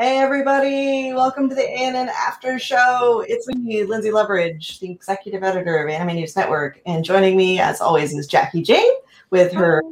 Hey everybody, welcome to the ANN and After Show. It's me, Lindsay Loveridge, the executive editor of Anime News Network, and joining me, as always, is Jackie Jing with her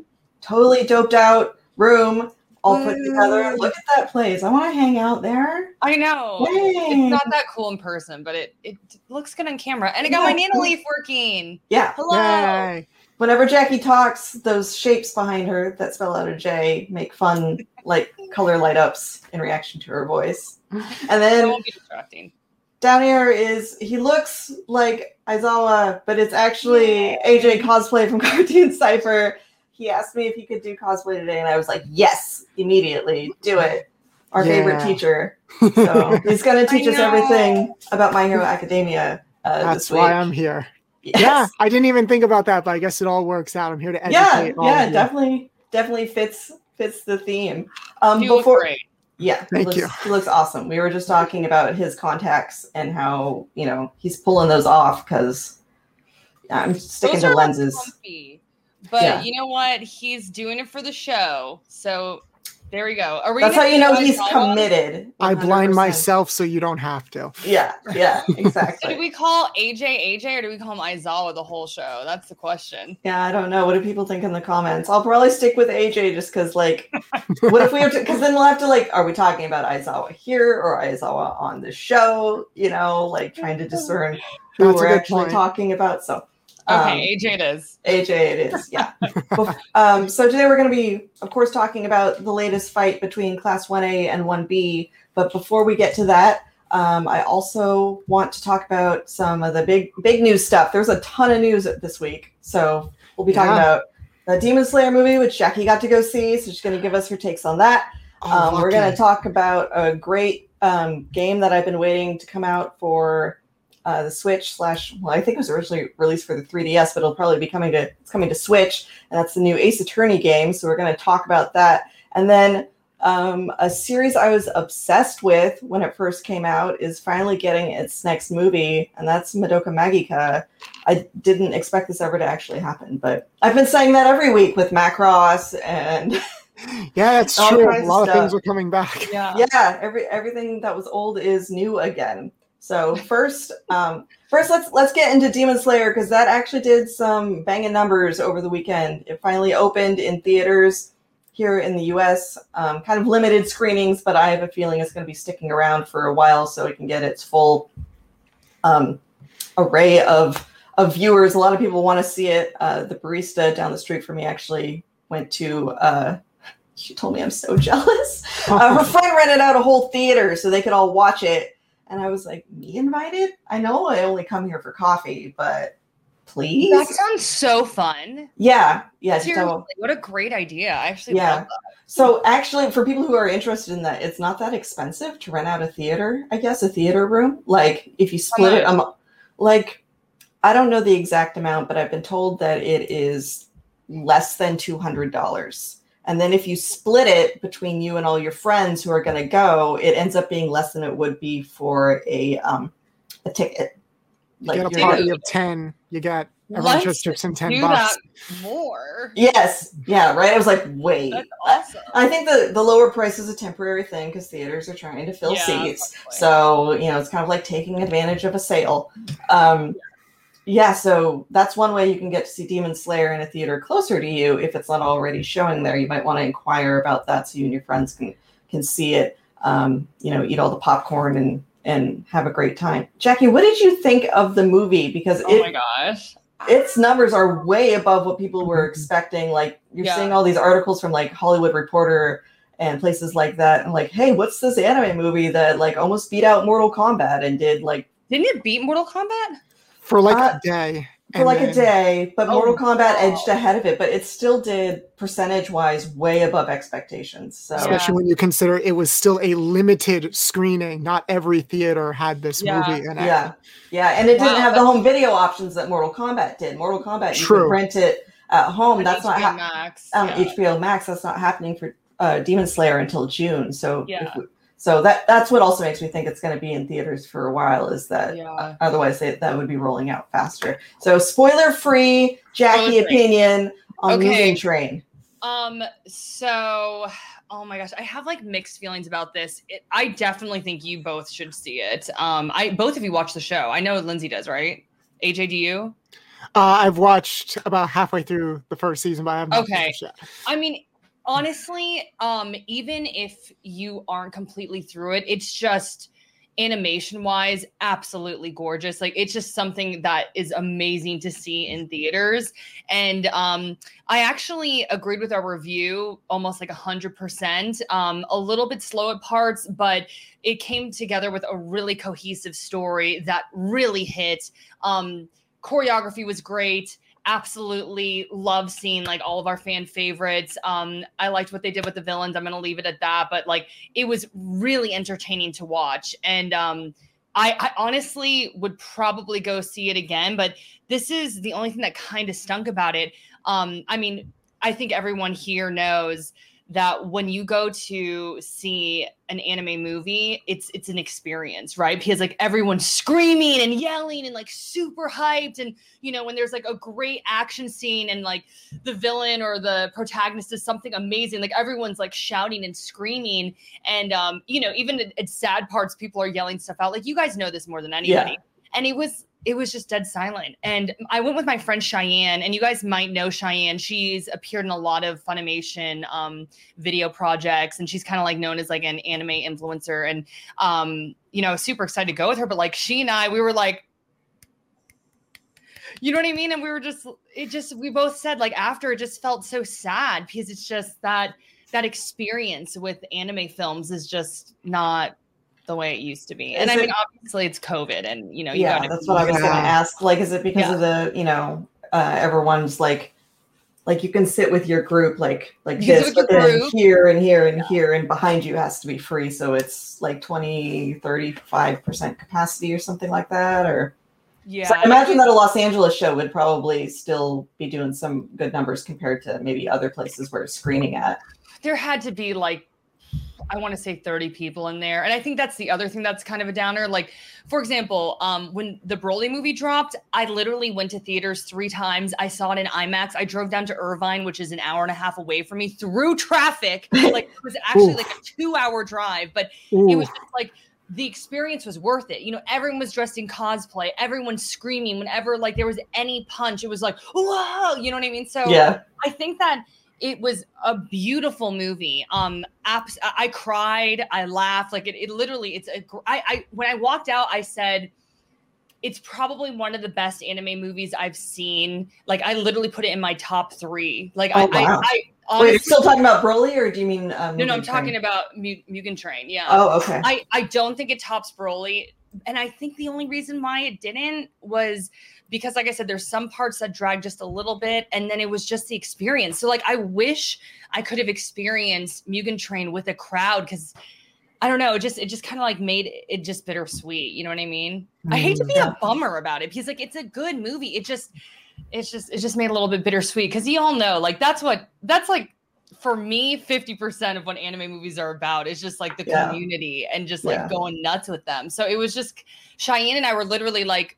totally doped out room all put mm. together. Look at that place. I want to hang out there. I know. Yay. It's not that cool in person, but it, it looks good on camera. And I got my Yeah. Nanoleaf working. Yeah. Hello. Yay. Whenever Jackie talks, those shapes behind her that spell out a J make fun, like color light ups in reaction to her voice. And then won't be distracting. down here is he looks like Aizawa, but it's actually AJ cosplay from Cartoon Cypher. He asked me if he could do cosplay today, and I was like, yes, immediately, do it. Our favorite teacher. So he's going to teach us everything about My Hero Academia. Uh, That's this week. why I'm here. Yes. Yeah, I didn't even think about that, but I guess it all works out. I'm here to educate yeah, all yeah, of you. definitely, definitely fits fits the theme. Um, You look before, great. yeah, he Thank looks, you. He looks awesome. We were just talking about his contacts and how you know he's pulling those off because I'm sticking Those to are lenses. comfy. But Yeah. you know what? He's doing it for the show. So there we go. Are we That's how you know do he's Aizawa? committed. I blind myself so you don't have to. Yeah, yeah, exactly. So do we call AJ AJ or do we call him Aizawa the whole show? That's the question. yeah, I don't know. What do people think in the comments? I'll probably stick with AJ just because, like, what if we have to? Because then we'll have to, like, are we talking about Aizawa here or Aizawa on the show? You know, like trying to discern who That's we're actually point. talking about. So, um, Okay, AJ it is. AJ it is, yeah. Um, so today we're going to be, of course, talking about the latest fight between Class 1A and 1B. But before we get to that, um, I also want to talk about some of the big, big news stuff. There's a ton of news this week, so we'll be talking Yeah. about the Demon Slayer movie, which Jackie got to go see. So she's going to give us her takes on that. Oh, Um, we're going to talk about a great um, game that I've been waiting to come out for uh, the Switch slash. Well, I think it was originally released for the 3DS, but it'll probably be coming to it's coming to Switch, and that's the new Ace Attorney game. So we're going to talk about that, and then um, a series I was obsessed with when it first came out is finally getting its next movie, and that's Madoka Magica. I didn't expect this ever to actually happen, but I've been saying that every week with Macross and Yeah, it's true. A kinds of lot of things are coming back. Yeah. yeah every everything that was old is new again so first um first let's let's get into demon slayer because that actually did some banging numbers over the weekend. It finally opened in theaters here in the us um, kind of limited screenings but i have a feeling it's going to be sticking around for a while so it can get its full um, array of of viewers. A lot of people want to see it. Uh, the barista down the street from me actually went to uh, she told me i'm so jealous. Uh, her friend rented out a whole theater so they could all watch it. And I was like, me invited? I know I only come here for coffee, but please? That sounds so fun. yeah, yeah. Seriously, So, what a great idea. I actually Yeah. so actually, for people who are interested in that, it's not that expensive to rent out a theater, I guess, a theater room. Like if you split it, um, like, I don't know the exact amount, but I've been told that it is less than $200. And then if you split it between you and all your friends who are going to go, it ends up being less than it would be for a um a ticket. You get a you're- party of 10, you get Everyone Let's just tips him ten do bucks. more. Yes, yeah, right. I was like, wait. That's I- awesome. I think the the lower price is a temporary thing because theaters are trying to fill Yeah, seats. probably. So you know, it's kind of like taking advantage of a sale. Um, yeah, so that's one way you can get to see Demon Slayer in a theater closer to you if it's not already showing there. You might want to inquire about that so you and your friends can can see it. Um, you know, eat all the popcorn and and have a great time. Jackie, what did you think of the movie? Because oh it, my gosh. its numbers are way above what people were expecting. Like you're Yeah. seeing all these articles from like Hollywood Reporter and places like that, and like, hey, what's this anime movie that like almost beat out Mortal Kombat and did like Didn't it beat Mortal Kombat? For like Uh, a day. for and like a day, but Oh, Mortal Kombat edged ahead of it, but it still did percentage wise way above expectations. So Yeah. Especially when you consider it was still a limited screening. Not every theater had this Yeah. movie in it. yeah, yeah, and it didn't Wow, have the home video options that Mortal Kombat did. Mortal Kombat, you True. could rent it at home. On That's not HBO ha- Max. um, yeah. HBO Max. That's not happening for uh, Demon Slayer until June. So if Yeah. we- so that that's what also makes me think it's going to be in theaters for a while. Is that Yeah. otherwise they, that would be rolling out faster. So spoiler free, Jackie Spoiler-free. opinion on Okay. Mugen Train. Um, so oh my gosh, I have like mixed feelings about this. It, I definitely think you both should see it. Um, I both of you watch the show. I know Lindsay does, right? AJ, do you? Uh, I've watched about halfway through the first season, but I haven't Okay. finished yet. I mean, honestly, um, even if you aren't completely through it, it's just animation wise absolutely gorgeous. Like it's just something that is amazing to see in theaters. And um i actually agreed with our review almost like a hundred percent. Um a little bit slow at parts but it came together with a really cohesive story that really hit. Um choreography was great absolutely love seeing like all of our fan favorites. Um, I liked what they did with the villains. I'm gonna leave it at that, but like it was really entertaining to watch. And um, I, I honestly would probably go see it again, but this is the only thing that kind of stunk about it. Um, I mean, I think everyone here knows that when you go to see an anime movie, it's it's an experience, right? Because like everyone's screaming and yelling and like super hyped, and you know when there's like a great action scene and like the villain or the protagonist does something amazing, like everyone's like shouting and screaming, and um, you know even at, at sad parts, people are yelling stuff out. Like you guys know this more than anybody, and it was it was just dead silent. And I went with my friend Cheyenne, and you guys might know Cheyenne. She's appeared in a lot of Funimation um, video projects, and she's kind of like known as like an anime influencer. And um, you know, super excited to go with her. But like she and I, we were like, you know what I mean? And we were just, it just, we both said like after it just felt so sad because it's just that that experience with anime films is just not the way it used to be. And Is I it- mean, obviously it's COVID, and you know, you yeah, that's what I was going to ask. Like, is it because Yeah. of the you know uh, everyone's like like you can sit with your group like like You this but then group. here and here and here and behind you has to be free so it's like 20 35% capacity or something like that or Yeah, so I imagine that a Los Angeles show would probably still be doing some good numbers compared to maybe other places where it's screening at. there had to be like I want to say 30 people in there. And I think that's the other thing that's kind of a downer. Like, for example, um, when the Broly movie dropped, I literally went to theaters three times. I saw it in IMAX. I drove down to Irvine, which is an hour and a half away from me through traffic. Like it was actually like a two hour drive, but Ooh, it was just like the experience was worth it. You know, everyone was dressed in cosplay, everyone screaming whenever like there was any punch. It was like, whoa, you know what I mean? So Yeah. I think that it was a beautiful movie. Um, abs- I I cried, I laughed, like it, it literally. It's a. gr- I, I when I walked out, I said, it's probably one of the best anime movies I've seen. Like I literally put it in my top three. Like Oh, I, wow. I, I Wait, honestly, you're still talking about Broly or do you mean um, no, no, I'm Mugen talking about Mu- Mugen Train. Yeah. Oh, okay. I, I don't think it tops Broly. And I think the only reason why it didn't was because, like I said, there's some parts that drag just a little bit, and then it was just the experience. So, like, I wish I could have experienced Mugen Train with a crowd because I don't know, it just it just kind of like made it just bittersweet. You know what I mean? I hate to be a mm-hmm. bummer about it because like it's a good movie. It just it's just it just made a little bit bittersweet because you all know like that's what that's like for me 50% of what anime movies are about is just like the Yeah. community and just like Yeah. going nuts with them so it was just cheyenne and i were literally like.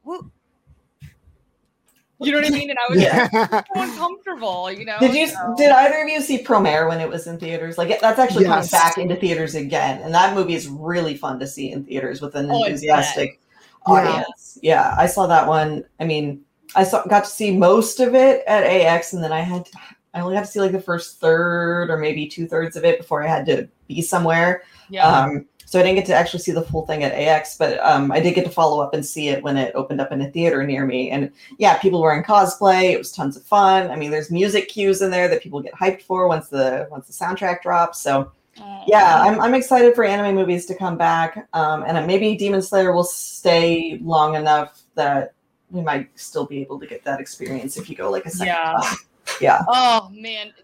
You know what I mean? And I was Yeah. so uncomfortable, you know? Did you so- did either of you see Promare when it was in theaters? Like that's actually Yes. coming back into theaters again, and that movie is really fun to see in theaters with an Oh, enthusiastic audience. Yeah, I saw that one. I mean, I saw got to see most of it at AX, and then I had to, I only got to see like the first third or maybe two thirds of it before I had to be somewhere. Yeah. Um, so I didn't get to actually see the full thing at AX, but um, I did get to follow up and see it when it opened up in a theater near me. And yeah, people were in cosplay. It was tons of fun. I mean, there's music cues in there that people get hyped for once the once the soundtrack drops. So yeah, I'm, I'm excited for anime movies to come back. Um, and maybe Demon Slayer will stay long enough that we might still be able to get that experience if you go like a second Yeah. time. Yeah. Oh man.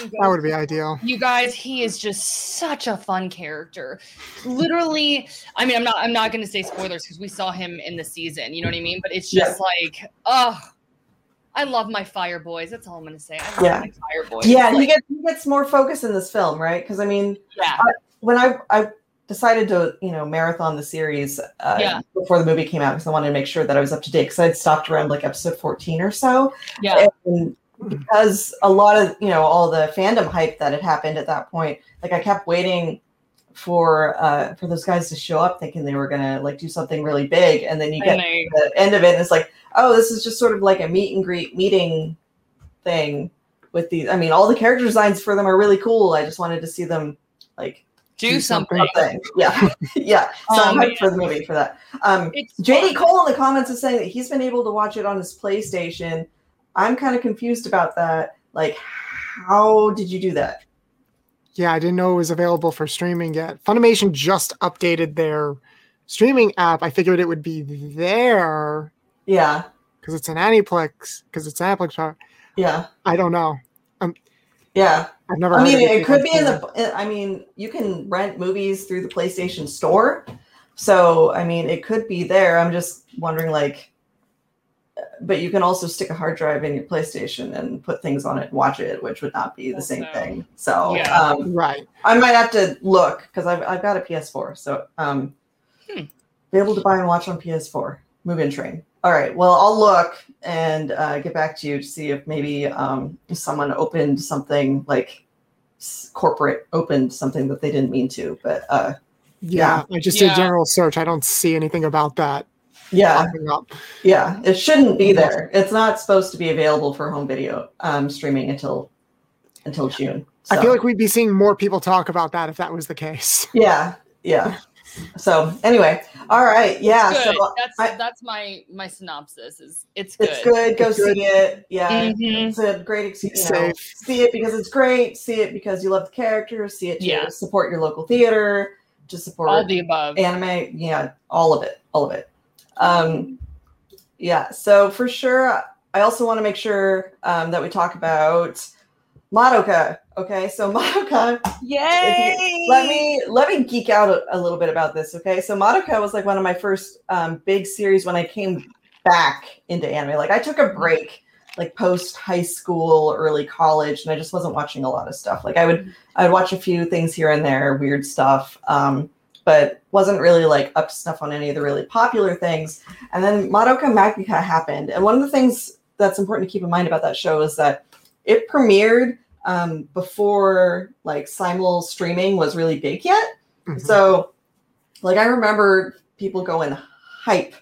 When That would be ideal. You guys, he is just such a fun character. Literally, I mean, I'm not I'm not gonna say spoilers because we saw him in the season, you know what I mean? But it's just like, oh, I love my fire boys. That's all I'm gonna say. I love Yeah. my fire boys. Yeah, and he gets he gets more focus in this film, right? Because I mean, yeah. when I I decided to you know marathon the series uh, Yeah. before the movie came out because I wanted to make sure that I was up to date because I'd stopped around like episode 14 or so. Yeah. And because a lot of you know all the fandom hype that had happened at that point, like I kept waiting for uh for those guys to show up thinking they were gonna like do something really big and then you get the end of it and it's like oh this is just sort of like a meet and greet meeting thing with these i mean all the character designs for them are really cool i just wanted to see them like do do something. something. yeah yeah so Oh, i'm hyped man. for the movie for that um It's jd fun. cole in the comments is saying that he's been able to watch it on his playstation i'm kind of confused about that like how did you do that Yeah, I didn't know it was available for streaming yet. Funimation just updated their streaming app. I figured it would be there yeah because it's an Aniplex, because it's an Aniplex. product. yeah I don't know. Um, yeah I've never. I mean, it could be in that. the. I mean, you can rent movies through the PlayStation Store, so I mean, it could be there. I'm just wondering, like, but you can also stick a hard drive in your PlayStation and put things on it and watch it, which would not be the same thing. So yeah. um, right. I might have to look because I've I've got a PS4, so um, Hmm. be able to buy and watch on PS4. Mugen Train. All right. Well, I'll look and uh, get back to you to see if maybe um, someone opened something like corporate opened something that they didn't mean to. But uh, Yeah, I just Yeah. did general search. I don't see anything about that yeah, up. yeah, it shouldn't be there. It's not supposed to be available for home video um, streaming until until June. I feel like we'd be seeing more people talk about that if that was the case. yeah, yeah. So anyway, all right, yeah. So that's I- that's my my synopsis. Is it's good. it's good. Go It's good. see it. Yeah, Mhm. it's a great experience. You know, see it because it's great. See it because you love the characters. See it to Yeah. support your local theater. To support All the above. anime. Yeah, all of it. All of it. Um, yeah. So for sure, I also want to make sure um, that we talk about Madoka. Okay, so Madoka Yay! let me let me geek out a, a little bit about this okay so madoka was like one of my first um, big series when i came back into anime like i took a break like post high school early college and i just wasn't watching a lot of stuff like i would i would watch a few things here and there weird stuff um, but wasn't really like up to snuff on any of the really popular things and then madoka magica happened and one of the things that's important to keep in mind about that show is that it premiered um, before like simul streaming was really big yet. Mhm. So, like, I remember people going hype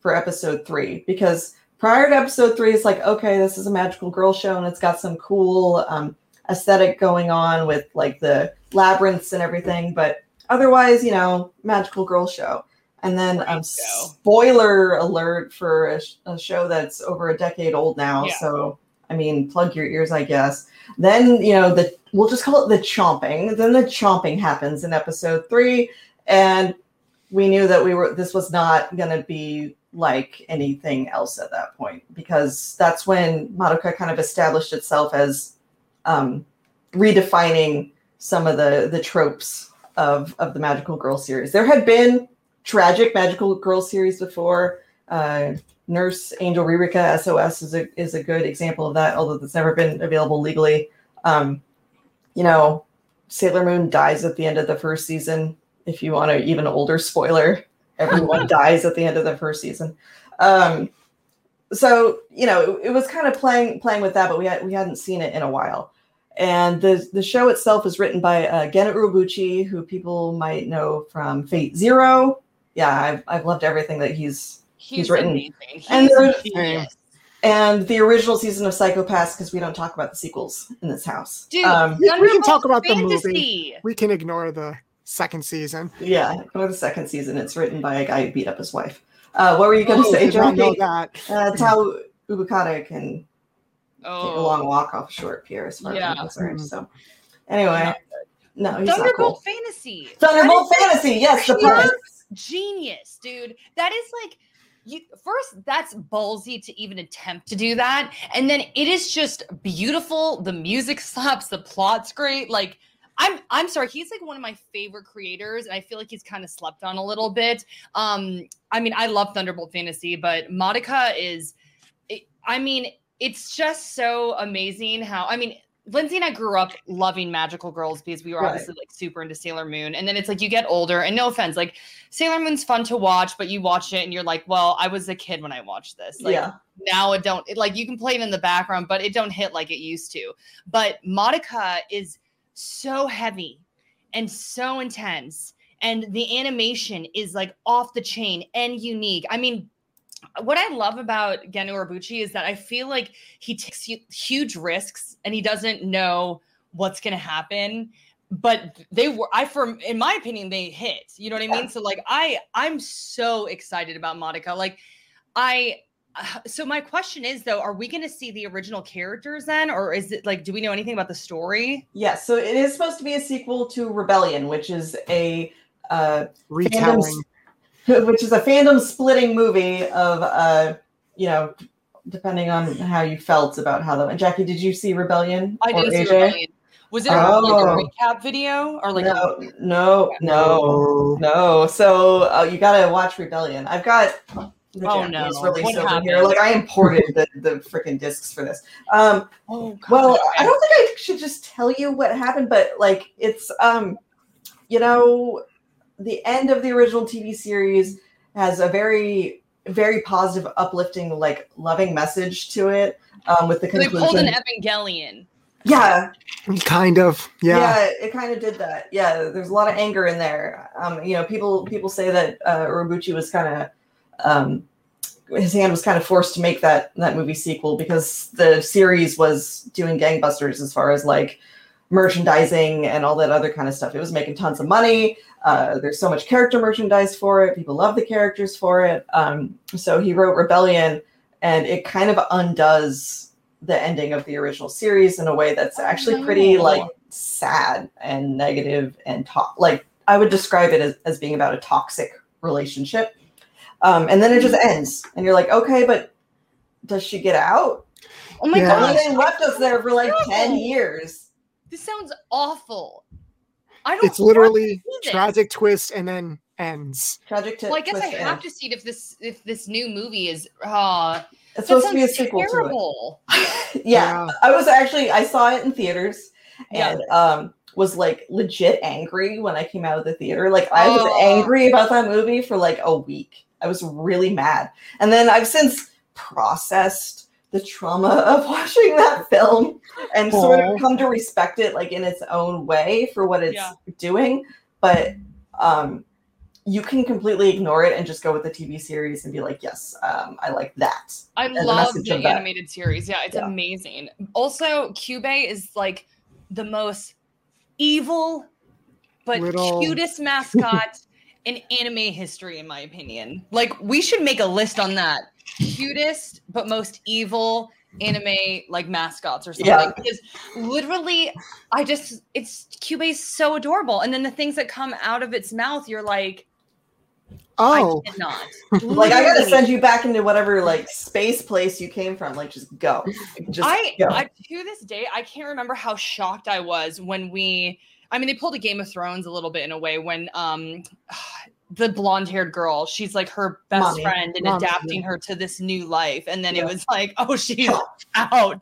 for episode three because prior to episode three, it's like, okay, this is a magical girl show and it's got some cool um, aesthetic going on with like the labyrinths and everything. But otherwise, you know, magical girl show. And then, um, spoiler alert for a, sh- a show that's over a decade old now. Yeah. So, I mean, plug your ears, I guess. Then, you know, the we'll just call it the chomping. Then the chomping happens in episode three, and we knew that we were this was not going to be like anything else at that point because that's when Madoka kind of established itself as um, redefining some of the the tropes of of the magical girl series. There had been tragic magical girl series before. Uh, Nurse Angel Ririka SOS is a is a good example of that, although it's never been available legally. Um, you know, Sailor Moon dies at the end of the first season. If you want an even older spoiler, everyone dies at the end of the first season. Um, so you know, it, it was kind of playing playing with that, but we had we hadn't seen it in a while. And the the show itself is written by uh, Gen Urobuchi, who people might know from Fate Zero. Yeah, I've I've loved everything that he's He's, written- amazing. He's and a there's- and the original season of Psycho-Pass because we don't talk about the sequels in this house. Dude, Um, We- we can talk about the movie. We can ignore the second season. yeah, go to the second season. It's written by a guy who beat up his wife. Uh, what were you going to Oh, say, Did not know that. Uh, that's how Ubukata can take a Oh, long walk off a short pier, as far as I'm concerned. Mhm. So, anyway, no, he's not Thunderbolt cool. Fantasy. Thunderbolt That is, like, Fantasy, yes, the pure genius, dude. That is like you first that's ballsy to even attempt to do that. And then it is just beautiful. The music slaps, the plot's great. Like I'm I'm sorry, he's like one of my favorite creators, and I feel like he's kind of slept on a little bit. Um, I mean, I love Thunderbolt Fantasy, but Madoka is it, I mean, it's just so amazing how I mean Lindsay and I grew up loving magical girls because we were Right. obviously like super into Sailor Moon. And then it's like you get older, and no offense, like Sailor Moon's fun to watch, but you watch it and you're like, well, I was a kid when I watched this. Like yeah, now it don't it, like you can play it in the background, but it don't hit like it used to. But Madoka is so heavy and so intense. And the animation is like off the chain and unique. I mean, what I love about Gen Urobuchi is that I feel like he takes huge risks and he doesn't know what's going to happen. But they were, I, from in my opinion, they hit. You know what I mean? So like, I, I'm so excited about Madoka. Like, I, uh, so my question is though, are we going to see the original characters then, or is it like, do we know anything about the story? yes. So it is supposed to be a sequel to Rebellion, which is a uh, Retelling. which is a fandom splitting movie of uh, you know, depending on how you felt about how that went. Jackie, did you see Rebellion? I didn't see AJ? Rebellion. Was it like Oh. a recap video or like? no, no, no, no. So uh, you gotta watch Rebellion. I've got the Oh, Japanese no. release What over happened? here. Like I imported the the freaking discs for this. Um, Oh, God. well, I don't think I should just tell you what happened, but like it's um, you know, the end of the original TV series has a very very positive, uplifting, like loving message to it. Um, with the So they conclusion. pulled an Evangelion. yeah, Kind of. Yeah. yeah, it kind of did that. Yeah, there's a lot of anger in there. Um, you know, people people say that uh, Urobuchi was kind of um, his hand was kind of forced to make that that movie sequel because the series was doing gangbusters as far as like merchandising and all that other kind of stuff. It was making tons of money. Uh, there's so much character merchandise for it. People love the characters for it. Um, so he wrote Rebellion, and it kind of undoes the ending of the original series in a way that's Oh, actually pretty like sad and negative and to- like I would describe it as, as being about a toxic relationship. Um, and then it just ends, and you're like, okay, but does she get out? Oh my Yeah. And they left us there for like ten years. This sounds awful. I don't. It's literally want to see this. tragic twist and then ends. Tragic. T- Well, I guess I have end. to see it if this if this new movie is. Uh, It's supposed to be a sequel terrible. to it. yeah, I was actually I saw it in theaters and um was like legit angry when I came out of the theater. Like I was Oh. angry about that movie for like a week. I was really mad. And then I've since processed the trauma of watching that film and sort of come to respect it like in its own way for what it's Yeah. doing. But um you can completely ignore it and just go with the TV series and be like, yes, um, I like that. I the love message the animated series. Yeah, it's Yeah. amazing. Also, Kyubey is like the most evil but Little- cutest mascot in anime history, in my opinion. Like, we should make a list on that. Cutest but most evil anime like mascots or something. Yeah. Because literally, I just it's Kyubey's so adorable. And then the things that come out of its mouth, you're like, Oh, I cannot. Like I gotta send you back into whatever like space place you came from. Like just go. Just I, go. I to this day I can't remember how shocked I was when we I mean they pulled a Game of Thrones a little bit in a way when um the blonde haired girl she's like her best Mommy. friend and Mommy, adapting her to this new life and then Yeah. it was like oh she's out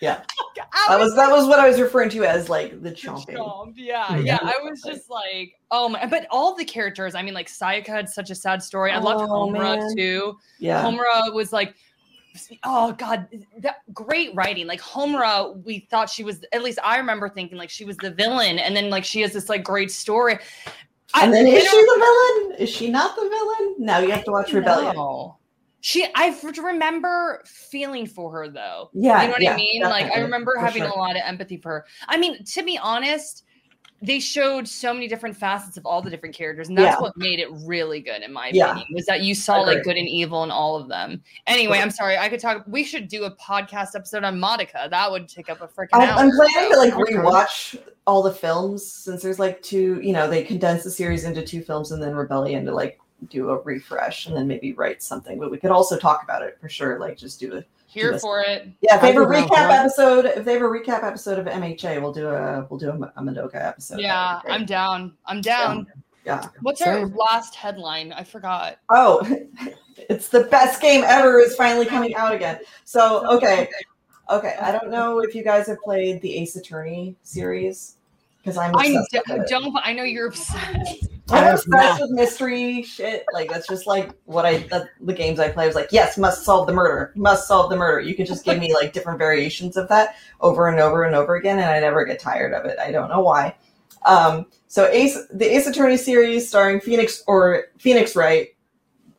Yeah. I that was that was what I was referring to as like the chomping. Chomp. Yeah, Mhm. yeah. I was just like, oh my! But all the characters, I mean, like Sayaka had such a sad story. I loved Oh, Homura man. too. Yeah. Homura was like, oh god, that great writing. Like Homura, we thought she was at least I remember thinking like she was the villain, and then like she has this like great story. And I- then is she the villain? Is she not the villain? Now you have to watch Rebellion. No. She, I remember feeling for her though. Yeah, you know what yeah, I mean. Like I remember having sure. a lot of empathy for her. I mean, to be honest, they showed so many different facets of all the different characters, and that's Yeah. what made it really good, in my Yeah. opinion. Was that you saw like good and evil in all of them. Anyway, I'm sorry. I could talk. We should do a podcast episode on Madoka. That would take up a freaking I'm. I'm planning to like Okay. rewatch all the films since there's like two, you know, they condense the series into two films and then Rebellion to like do a refresh and then maybe write something. But we could also talk about it for sure. Like just do a Here this. for it. yeah. If they have a I think recap I'll- episode, if they have a recap episode of MHA, we'll do a we'll do a, a Madoka episode. yeah, That'd be great. I'm down. I'm down. Yeah. What's our Same. last headline? I forgot. Oh, it's the best game ever is finally coming out again. So okay, okay. I don't know if you guys have played the Ace Attorney series because I'm I obsessed d- with it. don't. I know you're obsessed. I'm obsessed with mystery shit. Like that's just like what I the, the games I play. I was like, yes, must solve the murder, must solve the murder. You can just give me like different variations of that over and over and over again, and I never get tired of it. I don't know why. Um, so Ace, the Ace Attorney series, starring Phoenix or Phoenix Wright,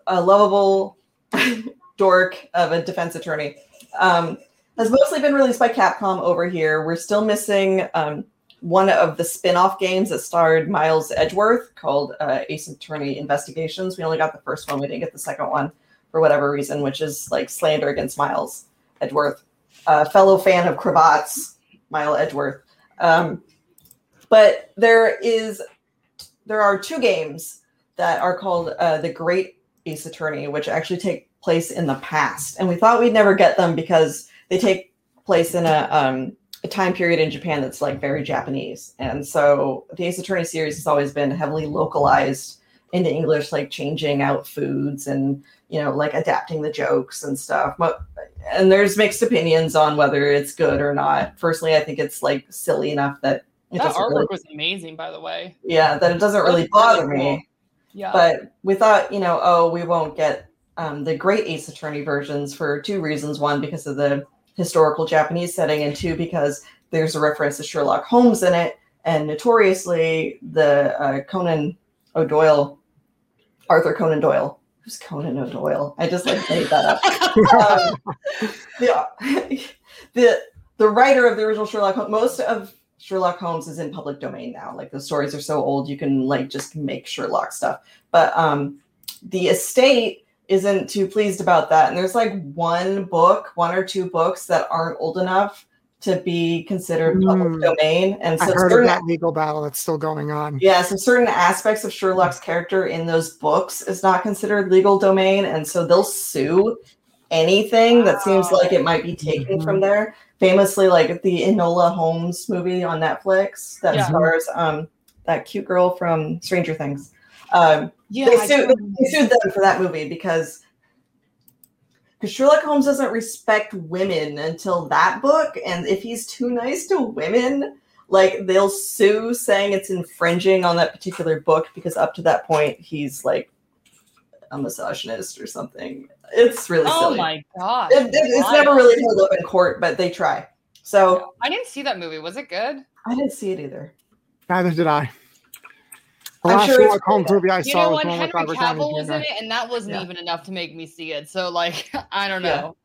a lovable dork of a defense attorney, um, has mostly been released by Capcom over here. We're still missing um, one of the spin-off games that starred Miles Edgeworth called uh, Ace Attorney Investigations. We only got the first one. We didn't get the second one for whatever reason, which is like slander against Miles Edgeworth, a fellow fan of cravats, Miles Edgeworth. Um, but there is there are two games that are called uh, the Great Ace Attorney, which actually take place in the past, and we thought we'd never get them because they take place in a um, a time period in Japan that's like very Japanese. And so the Ace Attorney series has always been heavily localized into English, like changing out foods and, you know, like adapting the jokes and stuff. But, and there's mixed opinions on whether it's good or not. Personally, I think it's like silly enough that it That artwork really, was amazing, by the way. yeah, that it doesn't really bother me. Yeah. but we thought you know oh we won't get um, the great ace attorney versions for two reasons one because of the historical japanese setting and two because there's a reference to sherlock holmes in it and notoriously the uh, conan o'doyle arthur conan doyle who's conan o'doyle i just like made that up um, the, the the writer of the original Sherlock Holmes, most of Sherlock Holmes is in public domain now. Like the stories are so old, you can like just make Sherlock stuff. But um, the estate isn't too pleased about that. And there's like one book, one or two books that aren't old enough to be considered public Hmm. domain. And I so heard of certain that legal battle that's still going on. yeah, so certain aspects of Sherlock's character in those books is not considered legal domain, and so they'll sue anything that seems like it might be taken from there. Famously, like the Enola Holmes movie on Netflix that Yeah. stars um that cute girl from Stranger Things. Um, yeah, they, sued, they sued them for that movie because because Sherlock Holmes doesn't respect women until that book, and if he's too nice to women, like they'll sue saying it's infringing on that particular book because up to that point he's like a misogynist or something. It's really Oh silly. my god. It- it- it's never really held up in court, but they try. So I didn't see that movie. Was it good? I didn't see it either. Neither did I. The I'm last sure it's Sherlock Holmes movie I You saw know was what? the one with Henry Robert Cavill was in it, and that wasn't Yeah. even enough to make me see it. So, like, I don't Yeah. know.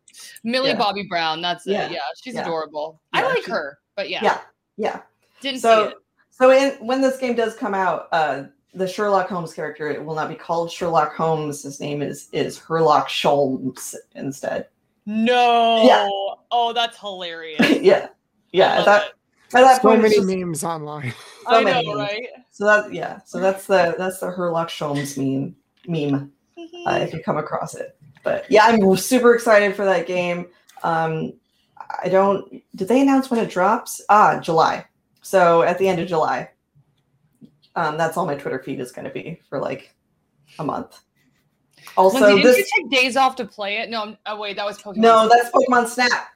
Millie Yeah. Bobby Brown. That's Yeah. it. Yeah, she's Yeah. adorable. I like she- her, but yeah, Yeah, yeah. didn't see So, it. so in, when this game does come out, uh, the Sherlock Holmes character it will not be called Sherlock Holmes. His name is is Herlock Sholmes instead. No. Yeah. Oh, that's hilarious. yeah, yeah. I At love that, at that So point, many just- memes online. so I know, memes. right? So that yeah, so that's the that's the Herlock Sholmes meme meme uh, if you come across it. But yeah, I'm super excited for that game. Um, I don't. Did they announce when it drops? Ah, July. So at the end of July. Um, that's all my Twitter feed is going to be for like a month. Also, Lindsay, didn't this you take days off to play it? No, I'm, oh wait, that was Pokemon. no, that's Pokemon Snap.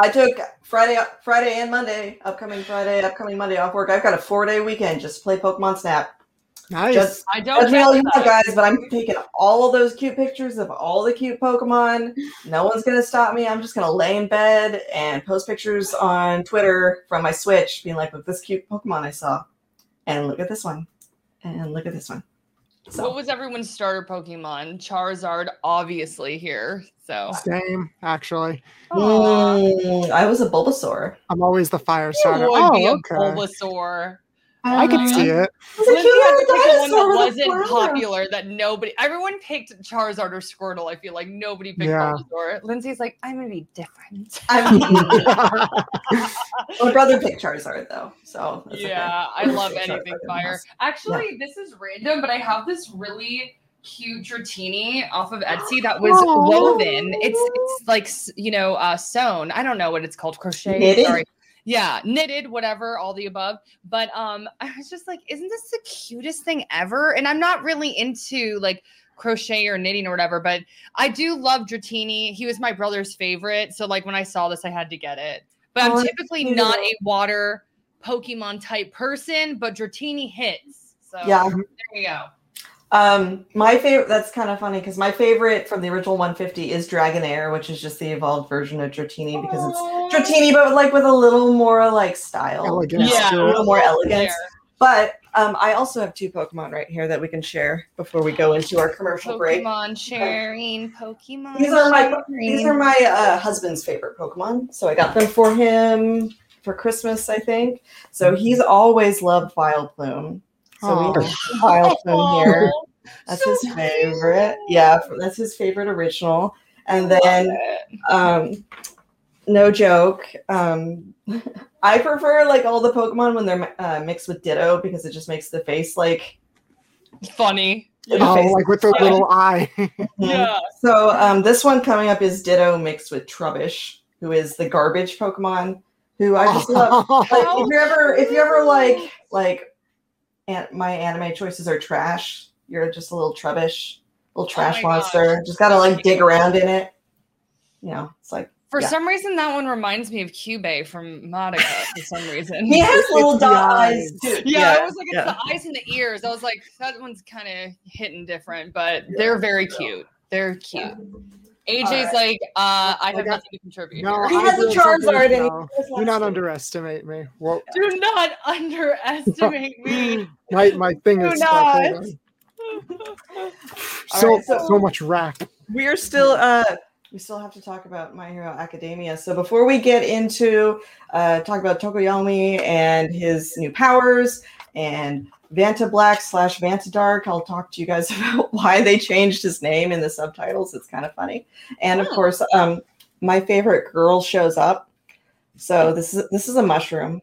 I took Friday, Friday and Monday, upcoming Friday, upcoming Monday off work. I've got a four day weekend just to play Pokemon Snap. Nice. Just I don't judge me all you want, guys, but I'm taking all of those cute pictures of all the cute Pokemon. No one's gonna stop me. I'm just gonna lay in bed and post pictures on Twitter from my Switch, being like, "Look, this cute Pokemon I saw, and look at this one, and look at this one." What was everyone's starter Pokemon? Charizard, obviously here. So Same, actually. Aw. Mm, I was a Bulbasaur. I'm always the fire It starter. would Oh, be a okay. Bulbasaur. I could Uh, see it. It's a Lindsay had to pick the one that wasn't flower. popular that nobody everyone picked Charizard or Squirtle. I feel like nobody picked Yeah. Bulbasaur. Lindsay's like, I'm gonna be different. I mean, my brother picked Charizard though, so it's yeah, I love anything in fire. house. Actually, this is random, but I have this really cute Dratini off of Etsy that was Aw. woven. It's it's like you know uh sewn. I don't know what it's called. Crochet. Knitted? Sorry. Yeah, knitted, whatever, all the above. But um, I was just like, isn't this the cutest thing ever? And I'm not really into like crochet or knitting or whatever, but I do love Dratini. He was my brother's favorite. So like when I saw this, I had to get it. But I'm Oh, typically not a water Pokemon type person, but Dratini hits. So Yeah. there you go. Um, my favorite. That's kind of funny because my favorite from the original 150 is Dragonair, which is just the evolved version of Dratini because it's Dratini, but like with a little more like style, Elegance Yeah. a little more elegance. But um, I also have two Pokemon right here that we can share before we go into our commercial break. Pokemon sharing, Pokemon. These are my sharing. these are my uh, husband's favorite Pokemon, so I got them for him for Christmas, I think. So he's always loved Vileplume. So we have Vileplume here. That's So his favorite. Yeah, that's his favorite original. And then um no joke um i prefer like all the pokemon when they're uh, mixed with ditto because it just makes the face like funny. Oh, face- like with the Yeah. little eye. Mhm. Yeah. so um this one coming up is ditto mixed with trubbish who is the garbage pokemon who i just love like if you ever if you ever like like an- my anime choices are trash you're just a little trubbish little oh trash Oh monster gosh. just gotta like dig around in it you know it's like For Yeah. some reason, that one reminds me of Kyubey from Madoka for some reason. he has little dot eyes eyes. too Yeah, I was like, it's yeah. the eyes and the ears. I was like, that one's kind of hitting different, but they're very cute. They're cute. AJ's Alright. like, uh, I I have got- nothing to contribute. No. He has a did something Charizard and he now. was Do not underestimate me. Whoa. Do not underestimate me. My my thing Do is not. So Alright, so- so much rap. we're still uh we still have to talk about my hero academia so before we get into uh talk about tokoyami and his new powers and vanta black slash vanta dark i'll talk to you guys about why they changed his name in the subtitles it's kind of funny and of Oh. course um my favorite girl shows up so this is this is a mushroom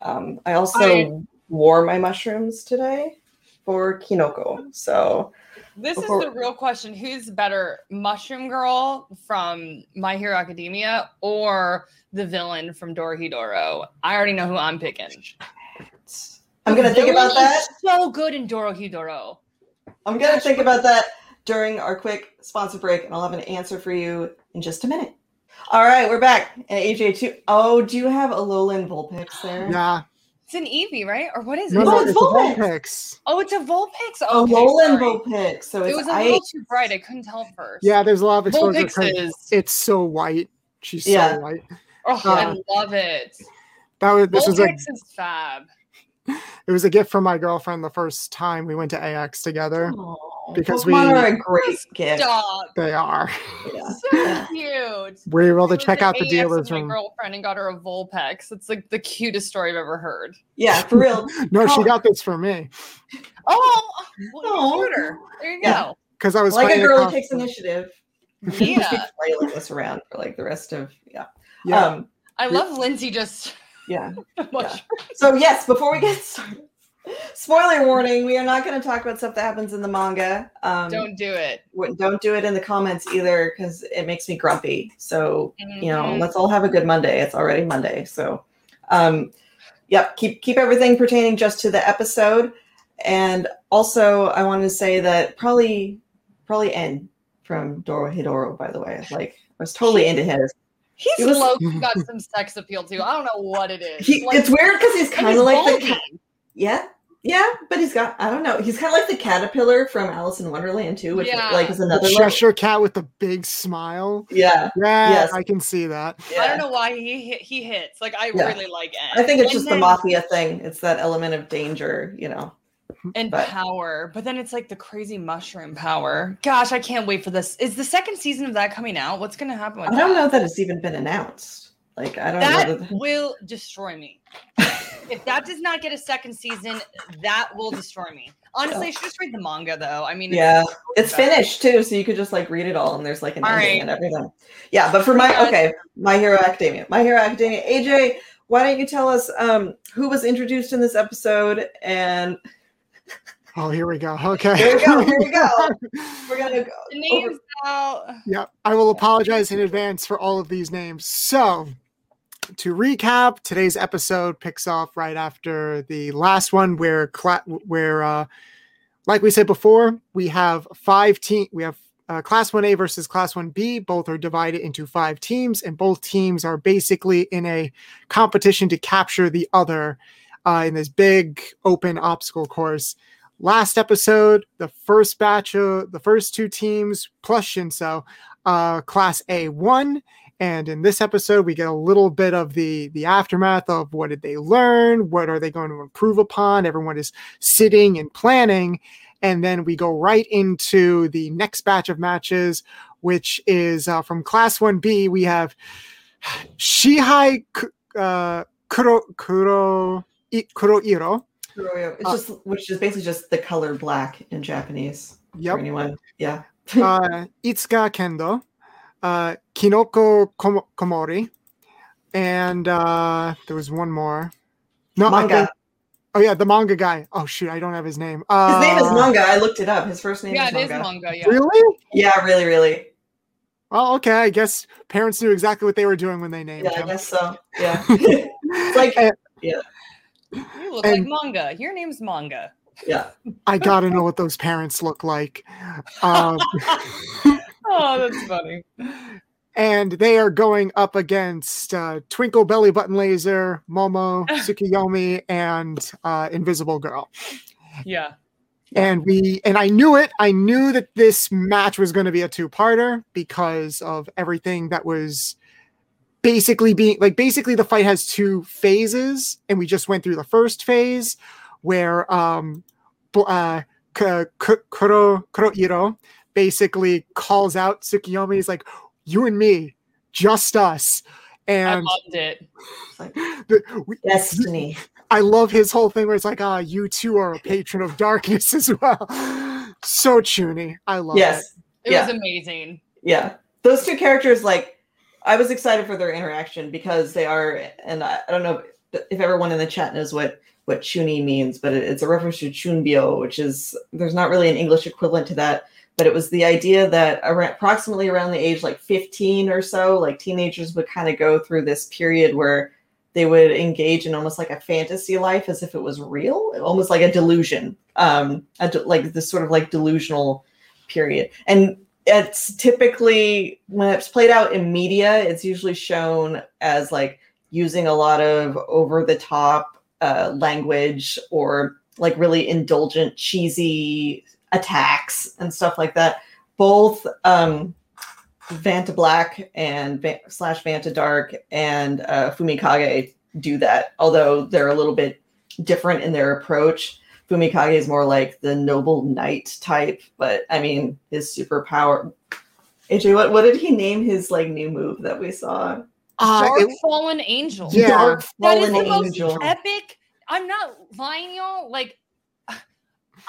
um i also I- wore my mushrooms today for kinoko so This Before- is the real question. Who's better, Mushroom Girl from My Hero Academia or the villain from Dorohedoro? I already know who I'm picking. i'm gonna think Villain about that is So good in Dorohedoro. I'm gonna think about that during our quick sponsor break, and I'll have an answer for you in just a minute. All right, we're back. And AJ two. Oh, do you have a Alolan Vulpix there? Yeah. It's an Eevee, right? Or what is No, it? no, it's it's a Vulpix. Vulpix. Oh, it's a Vulpix. A Okay, Alolan sorry. Vulpix. So It it's was a I. little too bright. I couldn't tell at first. Yeah, there's a lot of exposure. 'cause Vulpixes. It's so white. She's Yeah. so white. Oh, Uh, I love it. That was this was a Vulpix is fab. it was a gift from my girlfriend the first time we went to AX together. Aw, because Pokemon we- are a great gift. Stop. They are. Yeah. So cute. We were able to check out the AX dealer's with my room. girlfriend and got her a Vulpix. It's like the cutest story I've ever heard. Yeah, for real. No, she Oh. got this for me Oh, well, Aw. you cuter. There you Yeah. because I was like a girl who takes initiative. go. She's Yeah. flailing this around for like the rest of yeah. Yeah. Um, I love Lindsay just yeah. So yes, before we get started, spoiler warning: we are not going to talk about stuff that happens in the manga. Um, Don't do it. w- don't do it in the comments either because it makes me grumpy. So you know, Mhm. let's all have a good Monday. It's already Monday, so um, yep. Keep keep everything pertaining just to the episode. And also, I wanted to say that probably probably En from Dorohedoro. By the way, like I was totally into his. He's It was- low got some sex appeal too. I don't know what it is. He, Like, it's weird because he's kind of like the balding. ki- yeah Yeah, but he's got I don't know. He's kind of like the caterpillar from Alice in Wonderland too, which Yeah. like is another The level. Cheshire cat with the big smile. Yeah, Yeah, Yes. I can see that. I don't know why he hit, he hits. Like I Yeah. really like En. I think it's And just then- the mafia thing. It's that element of danger, you know. and but- power, but then it's like the crazy mushroom power. Gosh, I can't wait for this. Is the second season of that coming out? What's gonna happen with I don't that? know that it's even been announced. Like I don't That know. That, will destroy me. if that does not get a second season, that will destroy me. Honestly, I should just read the manga though. I mean, yeah, it's better. finished too, so you could just like read it all, and there's like an All ending right. and everything. Yeah, but for my okay, My Hero Academia, My Hero Academia. AJ, why don't you tell us um who was introduced in this episode? And Oh, here we go. Okay. here we go. Here we go. We're gonna go. The names out. Yeah, I will apologize in advance for all of these names. So, to recap, today's episode picks off right after the last one, where cla- where, uh, like we said before, we have five team. We have uh, Class One A versus Class One B. Both are divided into five teams, and both teams are basically in a competition to capture the other uh, in this big open obstacle course last episode, the first batch of the first two teams plus Shinso, uh, class A won. And in this episode, we get a little bit of the the aftermath of what did they learn, what are they going to improve upon. Everyone is sitting and planning, and then we go right into the next batch of matches, which is uh, from Class One B. We have Shihai uh, Kuro Kuro I- Kuroiro. It's Uh, just which is basically just the color black in Japanese. For Yep. anyone, yeah. uh, Itsuka Kendo, uh, Kinoko Kom- Komori, and uh, there was one more. No, Manga. think- oh yeah, the manga guy. Oh shoot, I don't have his name. Uh, His name is Manga. I looked it up. His first name Yeah, is it is Manga. manga. Yeah. Really? Yeah, really, really. Well, okay. I guess parents knew exactly what they were doing when they named Yeah, I him. guess so. Yeah. like And You look And- like manga. Your name's manga. yeah. I gotta know what those parents look like. Um, oh, that's funny. and they are going up against uh, Twinkle Belly Button Laser, Momo, Tsukiyomi, and uh, Invisible Girl. Yeah. and we and I knew it. I knew that this match was going to be a two-parter because of everything that was basically being like basically the fight has two phases and we just went through the first phase where um bl- uh K- K- Kuro Kurohiro basically calls out Tsukiyomi he's like you and me just us I and loved it. The, we, destiny. I love his whole thing where it's like, ah, you too are a patron of darkness as well. So chuni. I love it. Yes. It Yeah. was amazing. Yeah. Those two characters, like, I was excited for their interaction because they are, and I, I don't know if everyone in the chat knows what what chuni means, but it, it's a reference to chunibyo, which is there's not really an English equivalent to that, but it was the idea that around, approximately around the age like 15 or so, like teenagers would kind of go through this period where they would engage in almost like a fantasy life as if it was real, almost like a delusion, um, a de- like this sort of like delusional period. And it's typically when it's played out in media, it's usually shown as like using a lot of over the top uh, language or like really indulgent, cheesy attacks and stuff like that. Both um, Vanta Black and Va- slash Vanta Dark and uh, Fumikage do that, although they're a little bit different in their approach. Fumikage is more like the noble knight type, but I mean his superpower. AJ, what what did he name his like new move that we saw? Uh, Dark it- Fallen Angel. Yeah. Dark That is fallen the most epic. I'm not lying, y'all. Like,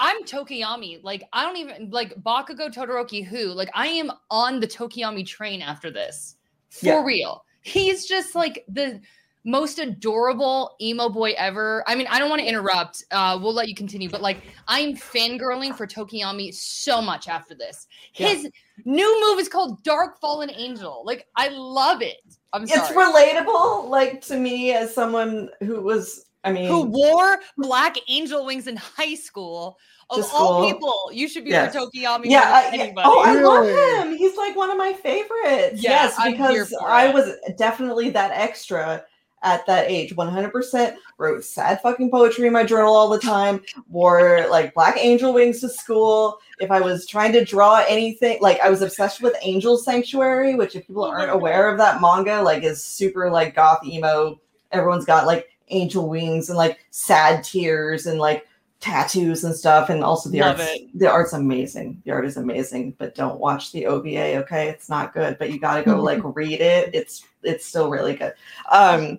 I'm Tokoyami. Like, I don't even like Bakugo Todoroki. Who? Like, I am on the Tokoyami train after this. For Yeah. real. He's just like the most adorable emo boy ever. I mean, I don't want to interrupt. Uh, we'll let you continue, but like, I'm fangirling for Tokoyami so much after this. Yeah. His new move is called Dark Fallen Angel. Like, I love it. I'm sorry. It's relatable, like to me as someone who was. I mean, who wore black angel wings in high school. Of Just all people, you should be Yes. for Tokoyami. yeah, more I, than yeah. anybody. Oh, I Really? love him. He's like one of my favorites. Yeah, yes, because I was definitely that extra at that age. 100% wrote sad fucking poetry in my journal all the time, wore like black angel wings to school. If I was trying to draw anything, like I was obsessed with Angel Sanctuary, which if people aren't aware of that manga, like is super like goth emo. Everyone's got like angel wings and like sad tears and like tattoos and stuff and also the Love art's it. the art's amazing the art is amazing but don't watch the ova okay it's not good but you gotta go like read it it's it's still really good um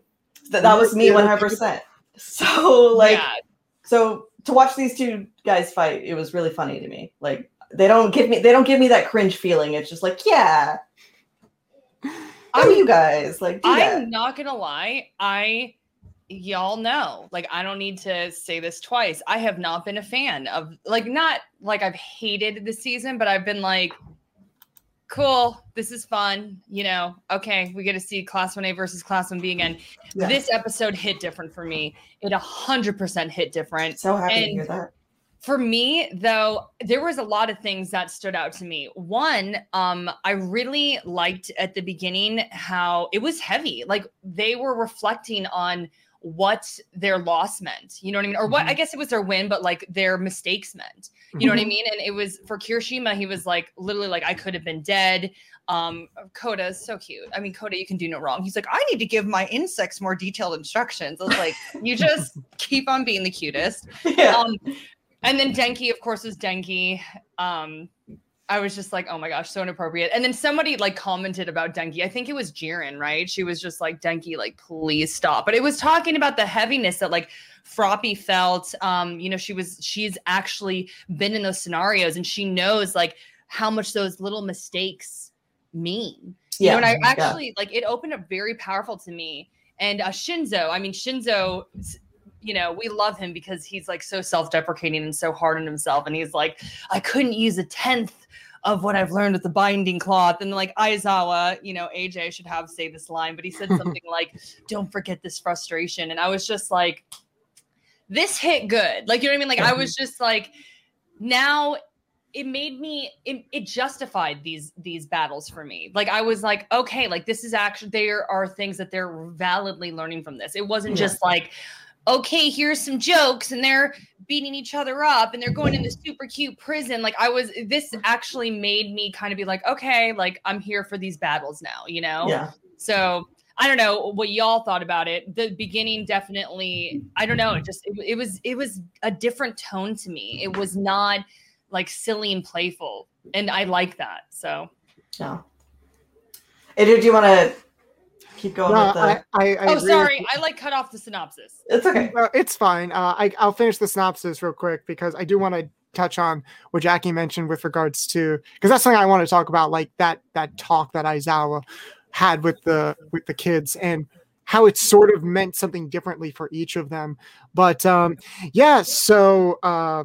th- that was me 100% so like yeah, so to watch these two guys fight it was really funny to me. Like they don't give me they don't give me that cringe feeling. It's just like yeah. I'm you guys. Like do. I'm not gonna lie. I y'all know, like I don't need to say this twice. I have not been a fan of like not like I've hated the season, but I've been like, cool, this is fun. You know, okay, we get to see Class 1A versus Class 1B again. Yeah. This episode hit different for me. It a hundred percent hit different. so happy to hear that For me, though, there was a lot of things that stood out to me. One, um, I really liked at the beginning how it was heavy. Like they were reflecting on what their loss meant. You know what I mean? Or what I guess it was their win, but like their mistakes meant. You know what I mean? And it was for Kirishima, he was like literally like I could have been dead. Um, Koda is so cute. I mean, Koda, you can do no wrong. He's like, I need to give my insects more detailed instructions. It's like, you just keep on being the cutest yeah um, and then Denki, of course, was Denki. Um, I was just like, oh my gosh, so inappropriate. And then somebody like commented about Denki. I think it was Jiren, right? She was just like, Denki, like, please stop. But it was talking about the heaviness that like Froppy felt. Um, you know, she was she's actually been in those scenarios and she knows like how much those little mistakes mean. You know, and I yeah. actually like it opened up very powerful to me. And uh, Shinso, I mean, Shinso, you know, we love him because he's like so self-deprecating and so hard on himself. And he's like, I couldn't use a tenth of what I've learned with the binding cloth. And like Aizawa, you know, AJ should have say this line, but he said something like, "Don't forget this frustration." And I was just like, this hit good. Like you know what I mean? Like I was mm-hmm. just like, now it made me it, it justified these these battles for me like i was like okay like this is actually there are things that they're validly learning from this it wasn't Yeah. just like okay here's some jokes and they're beating each other up and they're going into super cute prison like i was this actually made me kind of be like okay like i'm here for these battles now you know yeah so I don't know what y'all thought about it. The beginning definitely, I don't know, it just it, it was it was a different tone to me. It was not like silly and playful, and I like that. So No. Adrian, do you want to keep going No, with the? I, I, I oh, sorry. I like cut off the synopsis. it's okay. Well, it's fine. Uh, I, I'll finish the synopsis real quick because I do want to touch on what Jackie mentioned with regards to because that's something I want to talk about, like that that talk that Aizawa had with the with the kids and how it sort of meant something differently for each of them. But um, yeah, so uh,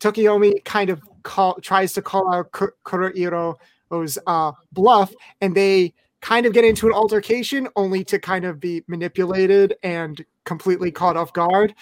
Tokiomi kind of call tries to call out Ku- Kuroiro's uh, bluff, and they kind of get into an altercation only to kind of be manipulated and completely caught off guard.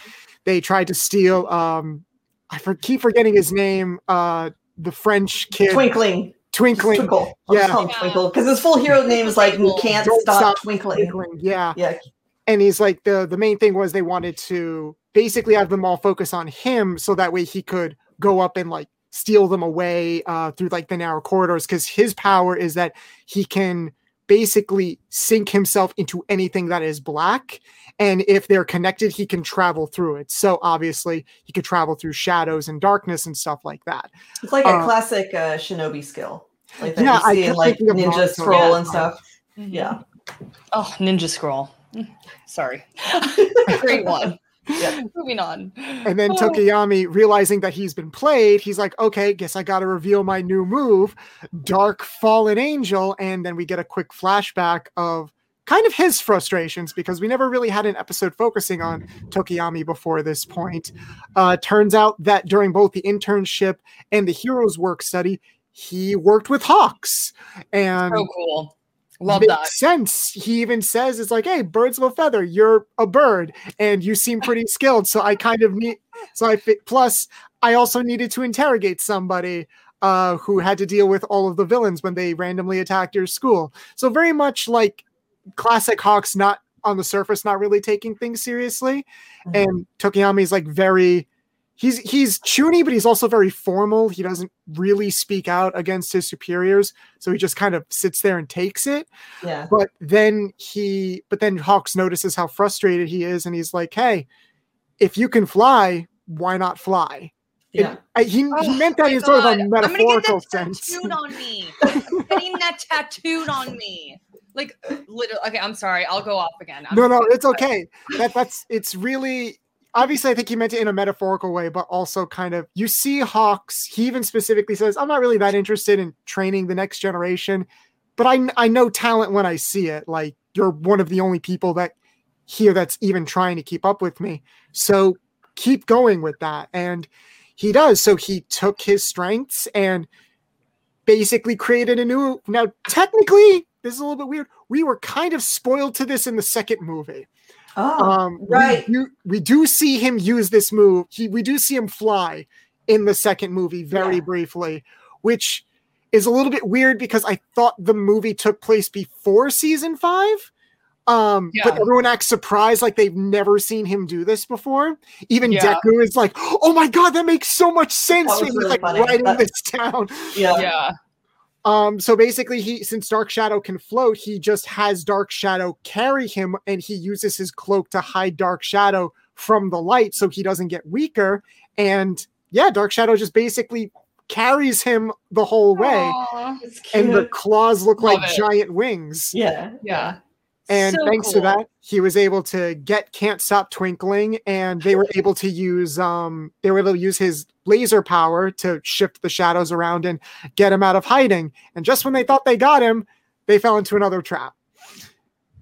They tried to steal um I for, keep forgetting his name, uh the French kid Twinkling. Twinkling. Twinkle. I'll Yeah. just call him Twinkle because his full hero name is like you can't Don't stop, stop twinkling. Twinkling, Yeah. Yeah. And he's like the the main thing was they wanted to basically have them all focus on him so that way he could go up and like steal them away uh through like the narrow corridors because his power is that he can basically sink himself into anything that is black and if they're connected he can travel through it so obviously he could travel through shadows and darkness and stuff like that It's like a Uh, classic uh, shinobi skill. Like that Yeah, you see in like Ninja Naruto. Scroll Yeah. and stuff. Mhm. Yeah. Oh, Ninja Scroll. Mm, Sorry. Great one. Yeah. Moving on. And then Oh. Tokoyami, realizing that he's been played, he's like, okay, guess I got to reveal my new move, Dark Fallen Angel. And then we get a quick flashback of kind of his frustrations because we never really had an episode focusing on Tokoyami before this point. Uh, turns out that during both the internship and the Heroes Work study, he worked with Hawks. And So cool. Love makes that. sense. He even says it's like, "Hey, birds of a feather, you're a bird, and you seem pretty skilled." So I kind of need. So I fit. Plus, I also needed to interrogate somebody uh, who had to deal with all of the villains when they randomly attacked your school. So very much like classic Hawks, not on the surface not really taking things seriously. Mhm. And Tokoyami's like very he's he's chuni, but he's also very formal. He doesn't really speak out against his superiors, so he just kind of sits there and takes it. Yeah. But then he but then Hawks notices how frustrated he is, and he's like, Hey, if you can fly, why not fly? And Yeah. I, he, he Oh meant that my in sort of God. a I'm gonna get metaphorical that sense. tattooed on me. I'm getting that tattooed on me. Like literally. Okay, I'm sorry. I'll go off again. I'm no, no, just- it's okay. That that's it's really obviously I think he meant it in a metaphorical way, but also kind of you see Hawks. He even specifically says, "I'm not really that interested in training the next generation, but I I know talent when I see it. Like you're one of the only people that here that's even trying to keep up with me. So keep going with that." And he does. So he took his strengths and basically created a new. Now, technically, this is a little bit weird. We were kind of spoiled to this in the second movie. Oh, Um, we right. do- We, do see him use this move. He, we do see him fly in the second movie very Yeah. briefly, which is a little bit weird because I thought the movie took place before season five. Um, but everyone acts surprised like they've never seen him do this before. Even Yeah. Deku is like, "Oh my god, that makes so much sense." That was when he's really like funny. writing That- this down. yeah. Yeah. Um, so basically, he since Dark Shadow can float, he just has Dark Shadow carry him, and he uses his cloak to hide Dark Shadow from the light, so he doesn't get weaker. And yeah, Dark Shadow just basically carries him the whole way, Aw. It's and the claws look Love like it. giant wings. yeah. Yeah. And So thanks to that, he was able to get Can't Stop Twinkling, and they were able to use um they were able to use his laser power to shift the shadows around and get him out of hiding. And just when they thought they got him, they fell into another trap.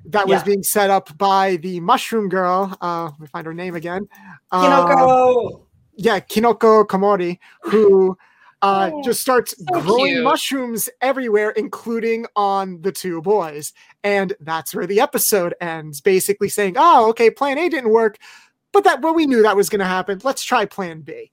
That was being set up by the mushroom girl. Uh let me find her name again. Kinoko. yeah, Kinoko Komori, who uh, Oh, just starts so growing cute. mushrooms everywhere, including on the two boys. And that's where the episode ends, basically saying, "Oh, okay, Plan A didn't work, but that well, we knew that was going to happen. Let's try Plan B."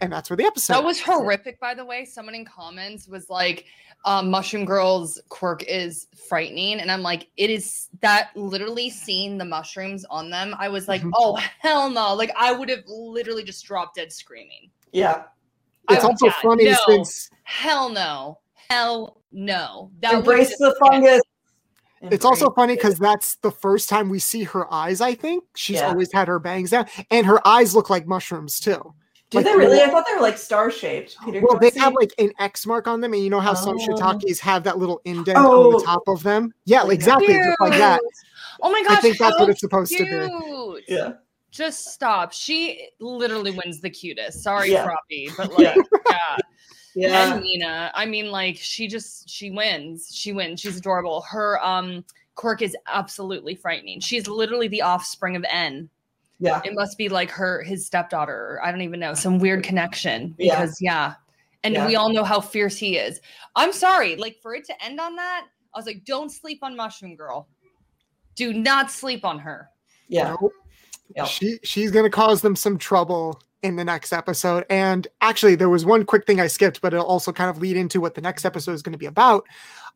And that's where the episode. That was ends. horrific, by the way. Someone in comments was like, um, Mushroom Girl's quirk is frightening. And I'm like, it is that literally seeing the mushrooms on them. I was like, Mhm. oh, hell no. Like, I would have literally just dropped dead screaming. Yeah. I It's would- also yeah, funny no, since Hell no. Hell no. That Embrace the fungus. It's also funny because that's the first time we see her eyes. I think she's Yeah. always had her bangs down, and her eyes look like mushrooms too. Do like, they really? I thought they were like star shaped. Peter, Well, they see? have like an X mark on them, and you know how some Oh. shiitakes have that little indent on Oh. the top of them. Yeah, Like exactly, just like that. Oh my I think that's what it's supposed to be. Yeah. Just stop. She literally wins the cutest. Sorry, Yeah. Froppy, but Yeah. like, yeah. Yeah. And Nina, I mean, like, she just she wins. She wins. She's adorable. Her um quirk is absolutely frightening. She's literally the offspring of En. Yeah. It must be like her his stepdaughter. I don't even know some weird connection Yeah. because yeah. And Yeah. we all know how fierce he is. I'm sorry, like for it to end on that, I was like, don't sleep on Mushroom Girl. Do not sleep on her. Yeah. Nope. Yep. She she's gonna cause them some trouble in the next episode. And actually, there was one quick thing I skipped, but it'll also kind of lead into what the next episode is going to be about.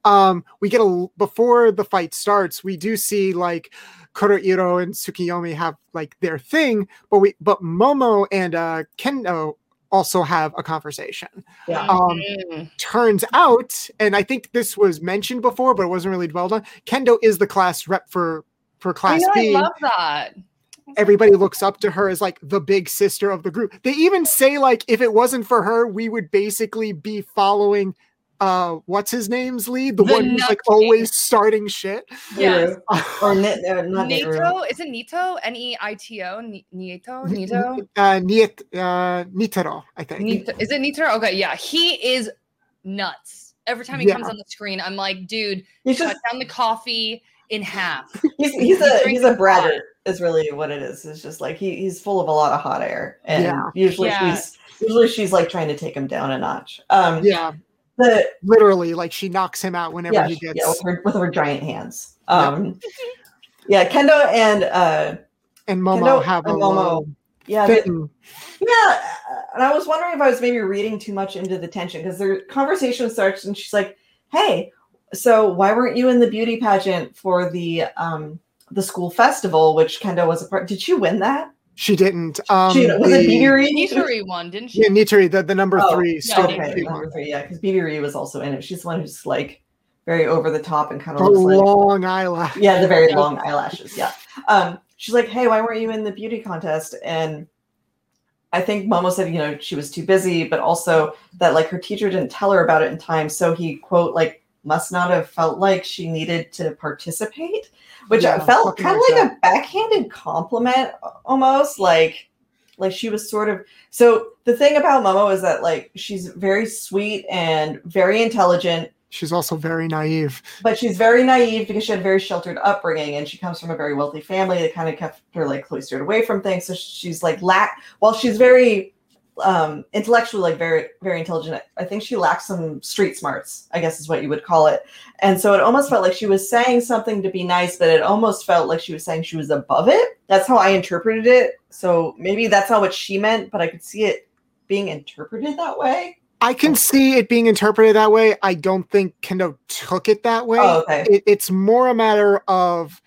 Um, we get a before the fight starts, we do see like Kurohiro and Tsukiyomi have like their thing, but we but Momo and uh Kendo also have a conversation. Yeah. Um, Mm. turns out, and I think this was mentioned before, but it wasn't really dwelled on. Kendo is the class rep for for I class know, I B. love that. Everybody looks up to her as like the big sister of the group. They even say like if it wasn't for her, we would basically be following uh what's his name's lead, the, The one who's like King. always starting shit. Yes. Or Nit, uh, not Nitro. Nito, is it Nito? N E I T O? Ni- Nito? Nito? Uh Niet uh Nitero, I think. Nito? Is it Nito? Okay, yeah. He is nuts. Every time he Yeah. comes on the screen, I'm like, dude, He's cut just down the coffee in half. he's he's a He he's a a lot. braggart is really what it is. It's just like he he's full of a lot of hot air. And Yeah. usually Yeah. she's usually she's like trying to take him down a notch. Um Yeah, the literally, like she knocks him out whenever yeah, he gets yeah with her with her giant hands. Um yeah, Kendo and uh and Momo Kendo have a Momo. yeah, they- Yeah, and I was wondering if I was maybe reading too much into the tension because their conversation starts and she's like, "Hey, so why weren't you in the beauty pageant for the um the school festival, which Kendo was a part. Did she win that? She didn't. Um, she, was the, it Bibiri? Nituri won, didn't she? Yeah, Nituri, the, the number Oh, three. no, Okay, Bibiri. won. number three, yeah, because Bibiri was also in it. She's the one who's like very over the top and kind of The looks like long eyelash. yeah, the very Yeah. long eyelashes. Yeah. Um, she's like, hey, why weren't you in the beauty contest? And I think Momo said, you know, she was too busy, but also that like her teacher didn't tell her about it in time. So he quote like must not have felt like she needed to participate, which Yeah, I felt kind of like like a backhanded compliment almost. Like like she was sort of so the thing about Momo is that like she's very sweet and very intelligent She's also very naive. but she's very naive because she had a very sheltered upbringing and she comes from a very wealthy family that kind of kept her like cloistered away from things so she's like lack while she's very um intellectually like very very intelligent. I think she lacks some street smarts i guess is what you would call it. And so it almost felt like she was saying something to be nice but it almost felt like she was saying she was above it. That's how i interpreted it. So maybe that's not what she meant but i could see it being interpreted that way. I can see it being interpreted that way. I don't think Kendo took it that way. oh okay. It, it's more a matter of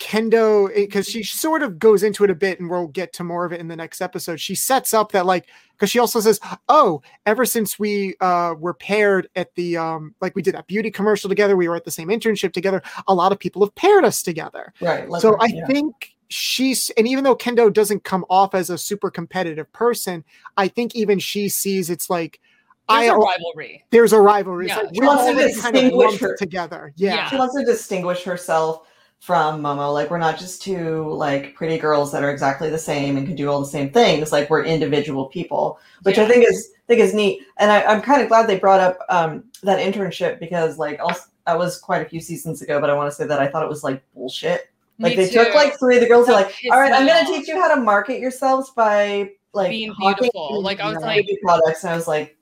Kendo because she sort of goes into it a bit, and we'll get to more of it in the next episode. She sets up that like because she also says, "Oh, ever since we uh, were paired at the um, like we did that beauty commercial together, we were at the same internship together. A lot of people have paired us together." right let's- so I yeah. think she's and even though Kendo doesn't come off as a super competitive person, I think even she sees it's like There's I a rivalry. there's a rivalry. Yeah. Like She wants to already kind of her. together. Yeah. Yeah. she wants to distinguish herself from Momo. Like we're not just two like pretty girls that are exactly the same and can do all the same things. Like we're individual people, which I think is I think is neat. And I, I'm kind of glad they brought up um, that internship because like also, that was quite a few seasons ago. But I want to say that I thought it was like bullshit. Like Me they took like three of the girls. They're like, all right, I'm gonna teach you how to market yourselves by like Being beautiful. Like, I was like- products. And I was like,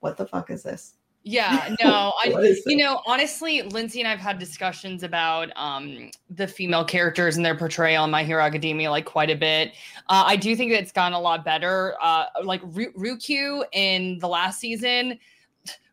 what the fuck is this? Yeah, no, I you know, honestly, Lindsay and I've had discussions about um the female characters and their portrayal in My Hero Academia like quite a bit. Uh, I do think that it's gotten a lot better. Uh, like Ryukyu in the last season,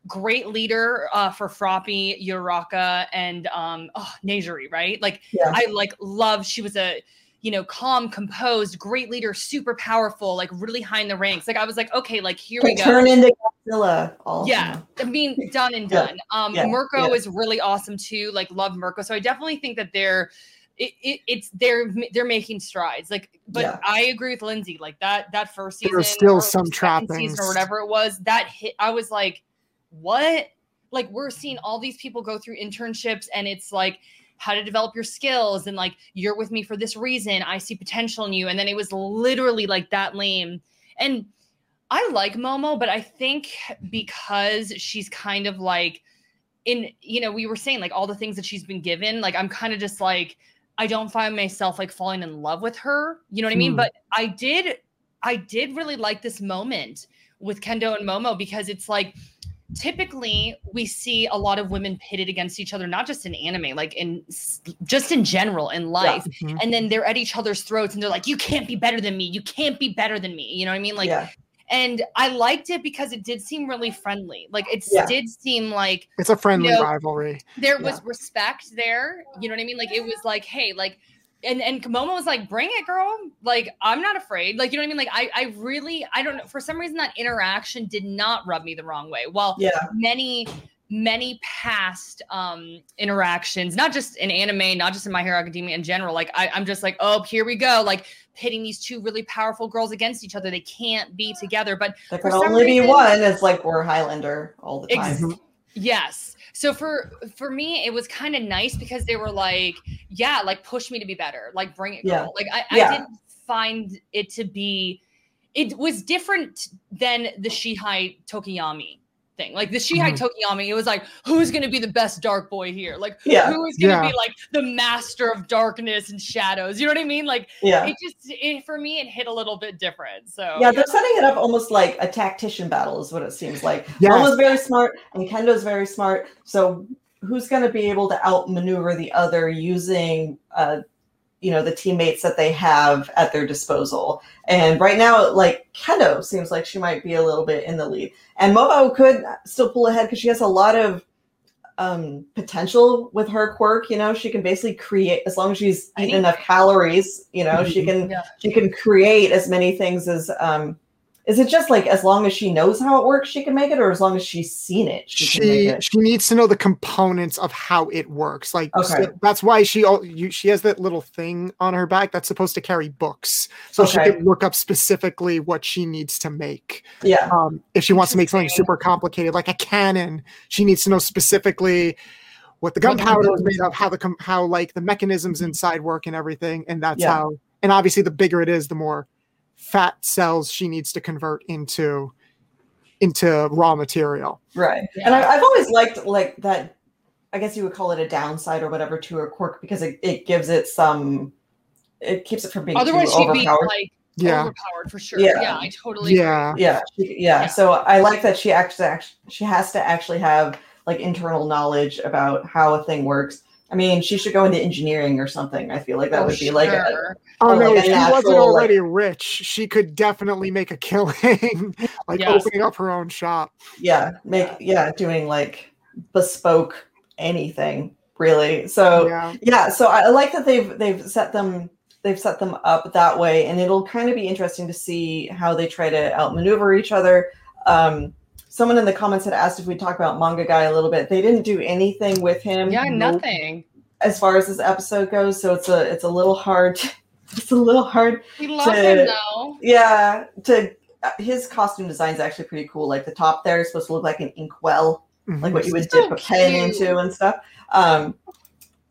great leader uh, for Froppy, Uraka, and um oh, Nejire, right? Like Yeah. I like love. She was a you know calm, composed, great leader, super powerful, like really high in the ranks. Like I was like, okay, like here we Could go. turn into Godzilla. All Yeah, I mean, done and Yeah, done. Um, yeah, Mirko yeah. is really awesome too. Like, love Mirko. So I definitely think that they're, it, it, it's they're they're making strides. Like, but Yeah. I agree with Lindsay. Like that that first season, There are still or some trappings. or whatever it was. That hit. I was like, what? Like, we're seeing all these people go through internships, and it's like how to develop your skills and like you're with me for this reason i see potential in you and then it was literally like that lame and I like Momo, but I think because she's kind of like in, you know, we were saying like all the things that she's been given, like I'm kind of just like, I don't find myself like falling in love with her. You know what I mean? Hmm. But I did, I did really like this moment with Kendo and Momo because it's like typically we see a lot of women pitted against each other, not just in anime, like in just in general in life. Mhm. And then they're at each other's throats and they're like, you can't be better than me. You can't be better than me. You know what I mean? Like, yeah. and I liked it because it did seem really friendly. Like it Yeah. did seem like It's a friendly know, rivalry. there Yeah. was respect there. You know what I mean? Like it was like, hey, like, and and Momo was like, bring it, girl. Like I'm not afraid. Like you know what I mean? Like I I really I don't know. For some reason that interaction did not rub me the wrong way. While Yeah. many many past um interactions not just in anime not just in my hero academia in general like I, i'm just like oh here we go like pitting these two really powerful girls against each other they can't be together but There can only be one. It's like we're Highlander all the time. Ex- Yes. So for for me, it was kind of nice because they were like, yeah, like push me to be better, like bring it, Yeah. girl. Like I, Yeah. I didn't find it to be. It was different than the Shihai Tokoyami thing. Like the Shihai Mhm. Tokoyami, it was like, who's going to be the best dark boy here? Like Yeah. who is going to Yeah. be like the master of darkness and shadows? You know what I mean? Like Yeah. it just it, for me, it hit a little bit different. So Yeah, they're setting it up almost like a tactician battle, is what it seems like. Yes. Momo's very smart and Kendo's very smart. So who's going to be able to outmaneuver the other using, uh, you know, the teammates that they have at their disposal? And right now, like Kendo seems like she might be a little bit in the lead, and Momo could still pull ahead because she has a lot of um potential with her quirk you know she can basically create as long as she's eating enough calories you know she can Yeah. she can create as many things as um is it just like as long as she knows how it works she can make it or as long as she's seen it she, can make she it? she needs to know the components of how it works like Okay. so that's why she you, she has that little thing on her back that's supposed to carry books so she can look up specifically what she needs to make. Yeah. Um if she wants to make something super complicated like a cannon she needs to know specifically what the gunpowder is made of how the com- how like the mechanisms inside work and everything and that's Yeah. how and obviously the bigger it is the more fat cells she needs to convert into into raw material right Yeah. and I, i've always liked like that i guess you would call it a downside or whatever to her quirk because it, it gives it some it keeps it from being Otherwise, too she'd be like yeah overpowered for sure. Yeah. Yeah, I totally agree. yeah yeah, yeah Yeah. so i like that she actually, actually she has to actually have like internal knowledge about how a thing works i mean she should go into engineering or something i feel like that For would be like a. Oh no, like if a she wasn't natural, like- already rich, she could definitely make a killing, like Yes. opening up her own shop. yeah make yeah doing like bespoke anything really so yeah. yeah so i I like that they've they've set them they've set them up that way and it'll kind of be interesting to see how they try to outmaneuver each other um someone in the comments had asked if we'd talk about manga guy a little bit they didn't do anything with him Yeah, nothing. as far as this episode goes so it's a it's a little hard it's a little hard We love To- him though. yeah to uh, his costume design is actually pretty cool like the top there is supposed to look like an inkwell like what you would So dip a pen into and stuff um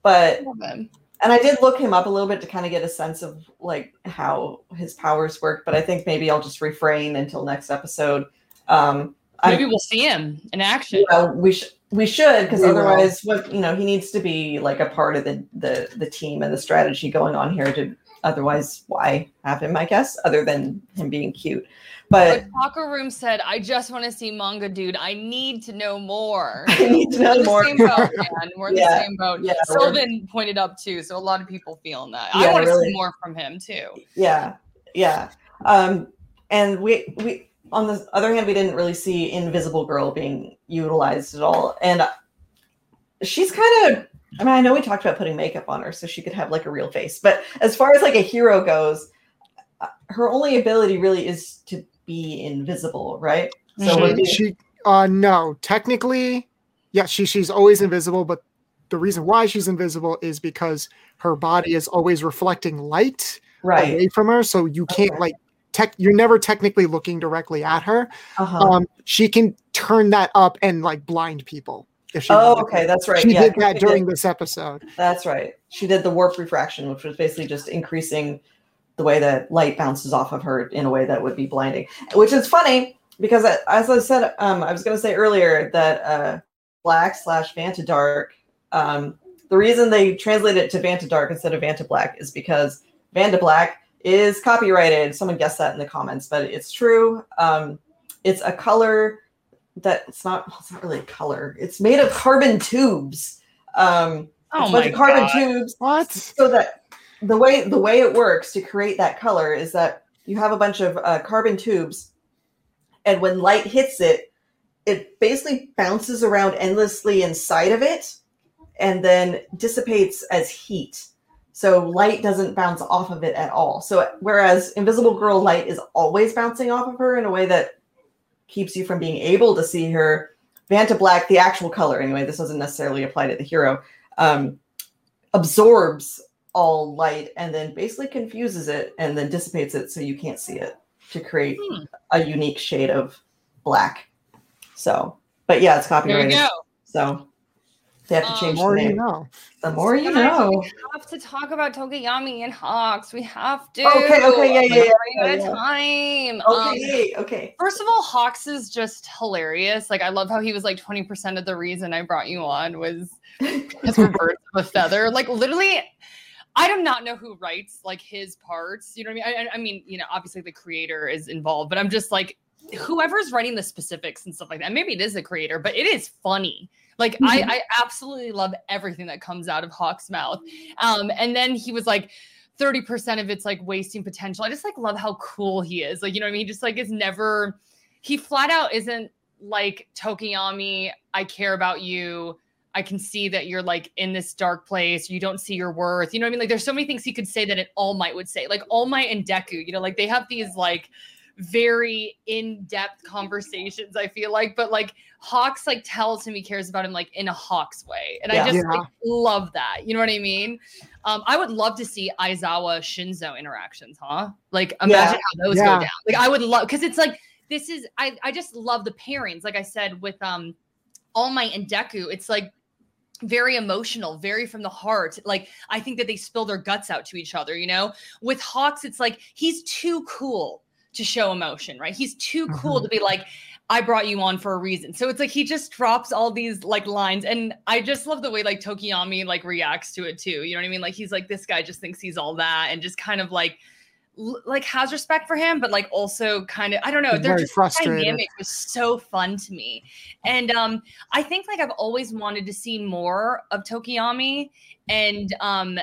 but Love him. and I did look him up a little bit to kind of get a sense of like how his powers work, but I think maybe I'll just refrain until next episode. Um, I- Maybe we'll see him in action. well, we should we should because We will. otherwise, what you know, he needs to be like a part of the the the team and the strategy going on here. To otherwise, why have him? I guess other than him being cute, but But Taco Room said, "I just want to see manga, dude. I need to know more." I need to know We're know in the same boat, man. We're in Yeah, the same boat. yeah, we're- Sylvan pointed up too, so a lot of people feeling that. Yeah, I want to really. see more from him too. yeah yeah um and we we on the other hand we didn't really see invisible girl being utilized at all and she's kind of i mean i know we talked about putting makeup on her so she could have like a real face but as far as like a hero goes uh, her only ability really is to be invisible right so. She, she uh no, technically, yeah, she she's always invisible, but the reason why she's invisible is because her body is always reflecting light right away from her, so you can't Okay. like tech you're never technically looking directly at her. uh-huh. Um she can turn that up and like blind people if she oh okay that's right She yeah did that during this episode. That's right. She did the warp refraction, which was basically just increasing the way that light bounces off of her in a way that would be blinding. Which is funny because, as I said, um, I was going to say earlier that uh, black slash Vanta Dark. Um, the reason they translated it to Vanta Dark instead of Vanta Black is because Vanta Black is copyrighted. Someone guessed that in the comments, but it's true. Um, it's a color that it's not. well, It's not really a color. It's made of carbon tubes. Um, Oh my of carbon god! tubes What? so that the way the way it works to create that color is that you have a bunch of uh, carbon tubes and when light hits it it basically bounces around endlessly inside of it and then dissipates as heat so light doesn't bounce off of it at all so whereas invisible girl light is always bouncing off of her in a way that keeps you from being able to see her vanta black the actual color anyway this doesn't necessarily apply to the hero um, absorbs all light and then basically confuses it and then dissipates it so you can't see it to create Hmm. a unique shade of black. So, but yeah, it's There you copyrighted. go. So they have to Um, change More the you know. The more you Guys, know. We have to talk about Tokiyami and Hawks. We have to. Okay, okay, yeah, yeah, yeah, We're yeah, time. Um, Okay, okay. First of all, Hawks is just hilarious. Like I love how he was like 20% of the reason I brought you on was because we're birds of a feather. Like literally, I do not know who writes like his parts. You know what I mean? I, I- I mean, you know, obviously the creator is involved, but I'm just like, whoever's writing the specifics and stuff like that. Maybe it is the creator, but it is funny. Like I, I absolutely love everything that comes out of Hawk's mouth. Um, and then he was like, 30% of it's like wasting potential. I just like love how cool he is. Like, you know what I mean? He just like is never, he flat out isn't like Tokoyami, I care about you. I can see that you're like in this dark place. You don't see your worth. You know what I mean? Like there's so many things he could say that an All Might would say. Like All Might and Deku, you know, like they have these like very in-depth conversations, I feel like. But like Hawks like tells him he cares about him like in a Hawks way. And Yeah. I just Yeah. like, love that. You know what I mean? Um, I would love to see Aizawa Shinso interactions, huh? Like imagine how those Yeah. go down. Like I would love because it's like this is I I just love the pairings. Like I said with um All Might and Deku, it's like very emotional, very from the heart. Like I think that they spill their guts out to each other, you know? With Hawks, it's like he's too cool to show emotion, right? He's too cool Mhm. to be like, I brought you on for a reason. So it's like he just drops all these like lines. And I just love the way like Tokoyami like reacts to it too. You know what I mean? Like he's like, this guy just thinks he's all that and just kind of like l- like has respect for him, but like also kind of I don't know. He's They're very just frustrated. dynamic was so fun to me. And um I think like I've always wanted to see more of Tokoyami and um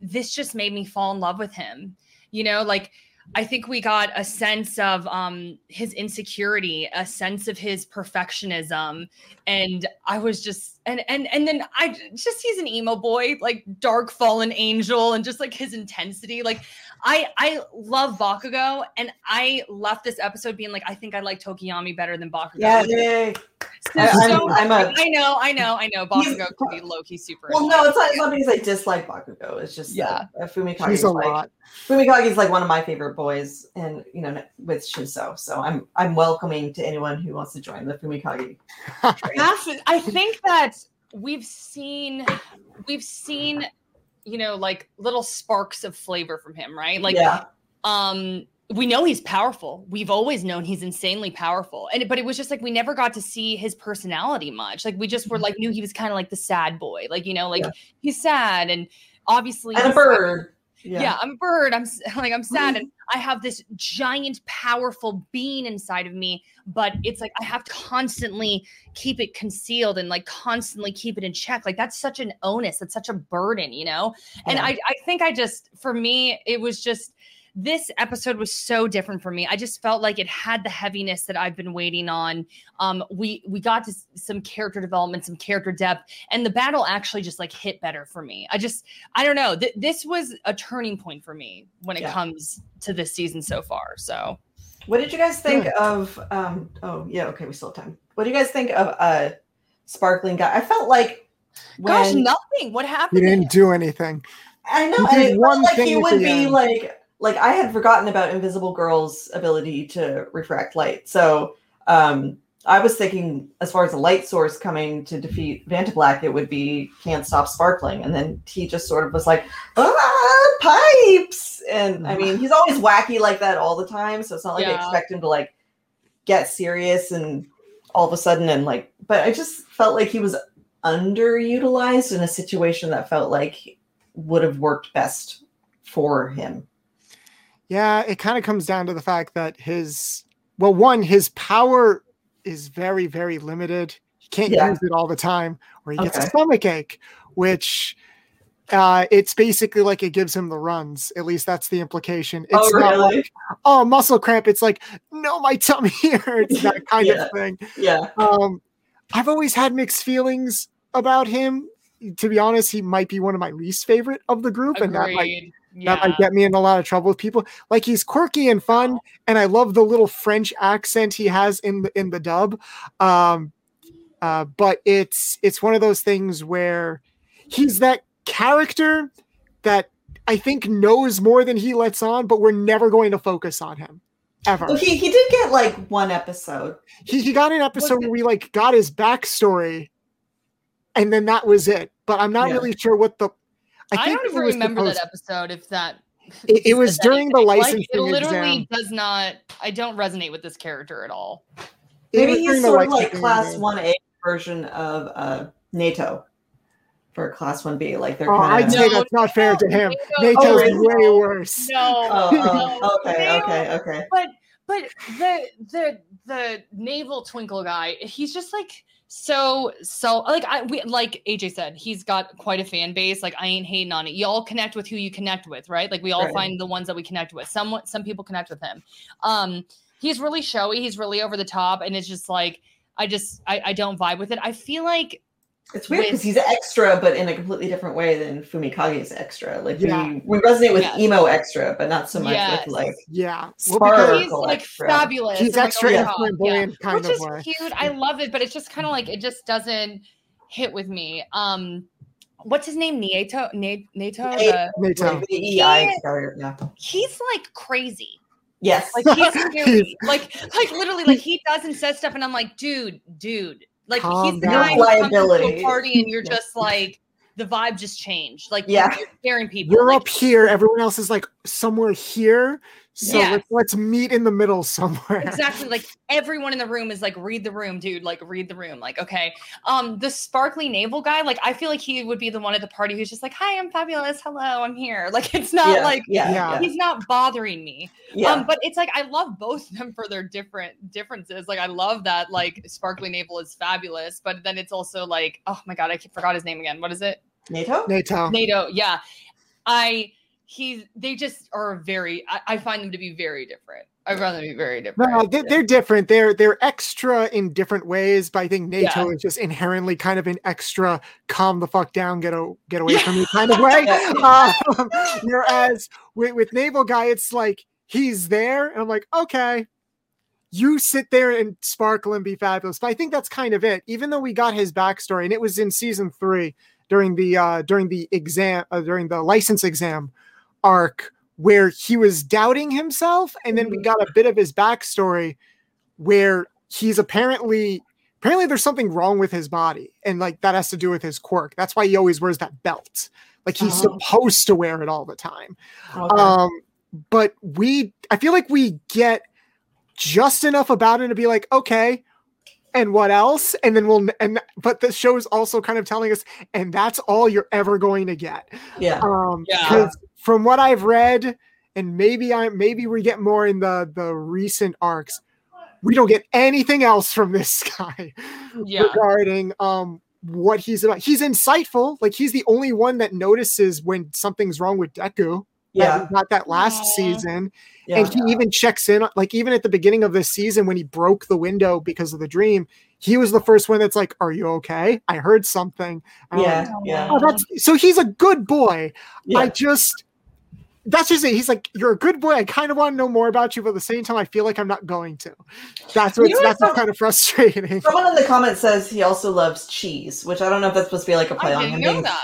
this just made me fall in love with him. You know, like I think we got a sense of um his insecurity, a sense of his perfectionism, and I was just and and and then I just he's an emo boy, like dark fallen angel, and just like his intensity. Like I I love Bakugo, and I left this episode being like, I think I like Tokoyami better than Bakugo. Yeah, I- I'm- so- I'm a- I know, I know, I know. He's- Bakugo could be low key super. Well, no, it's not, it's not because I dislike Bakugo. It's just Yeah. that uh, Fumikage He's is a like lot. Fumikage is like one of my favorite boys, and you know, with Shinso. So I'm I'm welcoming to anyone who wants to join the Fumikage. I think that we've seen we've seen you know like little sparks of flavor from him, right? Like yeah, um we know he's powerful. We've always known he's insanely powerful. And but it was just like we never got to see his personality much. Like we just were like mm-hmm. knew he was kind of like the sad boy. Like, you know, like Yeah. he's sad and obviously and a bird. Yeah. I'm a bird. I'm like I'm sad and I have this giant powerful being inside of me, but it's like I have to constantly keep it concealed and like constantly keep it in check. Like that's such an onus, that's such a burden, you know? And I I think I just for me it was just this episode was so different for me. I just felt like it had the heaviness that I've been waiting on. Um, we we got to some character development, some character depth, and the battle actually just like hit better for me. I just I don't know. Th- this was a turning point for me when it Yeah. comes to this season so far. So What did you guys think of? Um, oh yeah, okay, we still have time. What do you guys think of uh, sparkling guy? I felt like gosh, nothing. What happened? You didn't do anything. I know, He and did it one felt like thing he would be end. like like I had forgotten about Invisible Girl's ability to refract light. So um I was thinking as far as a light source coming to defeat Vanta Black, it would be can't stop sparkling. And then he just sort of was like, ah, pipes. And I mean, he's always wacky like that all the time. So it's not like I expect him to like get serious and all of a sudden and like but I just felt like he was underutilized in a situation that felt like would have worked best for him. Yeah, it kind of comes down to the fact that his well, one, his power is very, very limited. He can't Yeah. use it all the time, or he gets a stomach ache, which uh, it's basically like it gives him the runs. At least that's the implication. It's oh, not like, oh, muscle cramp. It's like, no, my tummy hurts. That kind Yeah. of thing. yeah. Um, I've always had mixed feelings about him. To be honest, he might be one of my least favorite of the group, and that might Agreed. Yeah. that might get me in a lot of trouble with people. Like he's quirky and fun, and I love the little French accent he has in the in the dub. Um, uh, but it's it's one of those things where he's that character that I think knows more than he lets on, but we're never going to focus on him ever. Well, he, he did get like one episode. He, he got an episode where we like got his backstory, and then that was it. But I'm not Yeah. really sure what the. I, think don't even remember supposed- that episode. If that, It- it was says during the anything. Like, it literally exam. does not. I don't resonate with this character at all. Maybe he's sort of like licensing class one A version of uh NATO for class one B. Like they're Oh, kind I'd of say No, that's not fair to him. no, NATO's Oh, really? way worse. No, Oh, no, oh, okay, okay, okay. But but the the the navel twinkle guy, he's just like so so like I we like AJ said, he's got quite a fan base. Like I ain't hating on it. You all connect with who you connect with, right? Like we all Right. find the ones that we connect with. Some some people connect with him. Um, he's really showy. He's really over the top, and it's just like I just I, I don't vibe with it. I feel like It's weird because with- he's extra, but in a completely different way than Fumikage's extra. Like Yeah. we, we resonate with Yes. emo extra, but not so much Yes. with like Yeah. Well, because he's like extra. fabulous. he's and, like, extra over the and flamboyant yeah. kind which of is way. cute. I love it, but it's just kind of like it just doesn't hit with me. Um, what's his name? Nieto. Na- Nato. Nate- The, Nato. like, the EI He- Yeah. he's like crazy. Yes. Like he's scary. like like literally like he does and says stuff, and I'm like, dude, dude. Like Calm he's the down. guy who comes to Liability. a party, and you're just like the vibe just changed. Like Yeah. you're scaring people. You're like, up here. Everyone else is like somewhere here. So Yes. let's, let's meet in the middle somewhere. exactly like everyone in the room is like read the room dude like read the room like okay um the sparkly navel guy like i feel like he would be the one at the party who's just like hi i'm fabulous hello i'm here like it's not yeah. like yeah, Yeah. yeah, he's not bothering me yeah. um but it's like i love both of them for their different differences like i love that like sparkly navel is fabulous but then it's also like oh my god i forgot his name again what is it Neito. Neito. neito yeah i he they just are very I, I find them to be very different i'd rather be very different No, they're, they're different. They're they're extra in different ways, but I think Neito Yeah. is just inherently kind of an extra calm the fuck down, get a, get away from me kind of way. Um, whereas with, with Navel Guy, it's like he's there, and I'm like, okay, you sit there and sparkle and be fabulous. But I think that's kind of it. Even though we got his backstory, and it was in season three during the uh during the exam uh, during the license exam arc where he was doubting himself, and then we Mhm. got a bit of his backstory where he's apparently apparently there's something wrong with his body, and like that has to do with his quirk. That's why he always wears that belt. Like he's Oh. supposed to wear it all the time. Okay. Um, but we, I feel like we get just enough about it to be like, okay, and what else? And then we'll, and but the show is also kind of telling us, and that's all you're ever going to get. yeah. Um, Yeah. from what I've read, and maybe I, maybe we get more in the the recent arcs. We don't get anything else from this guy Yeah. regarding um what he's about. He's insightful. Like he's the only one that notices when something's wrong with Deku. That Yeah. we got that last Aw. season. Yeah. And he even checks in, like even at the beginning of this season when he broke the window because of the dream, he was the first one that's like, "Are you okay? I heard something." And I'm like, Yeah. Yeah. oh, that's so he's a good boy. Yeah. I just that's just it. He's like, "You're a good boy. I kind of want to know more about you, but at the same time, I feel like I'm not going to." That's You what's know that's what's kind of frustrating. Someone in the comments says he also loves cheese, which I don't know if that's supposed to be like a play I on didn't him. know being- that.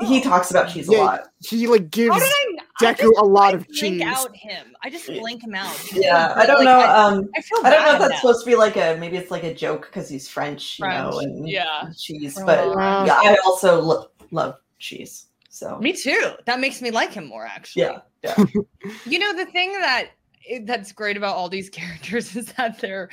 He Oh. talks about cheese a lot. He like gives How did I? I Deku just- a lot I of blank cheese. out him. I just blank him out. Yeah, I don't Like, know. I, um, I feel I don't know if that's now. supposed to be like a maybe it's like a joke because he's French, you know, and yeah. cheese. But Uh, yeah, I also lo- love cheese. So Me too. That makes me like him more. Actually. yeah, yeah, You know the thing that that's great about all these characters is that they're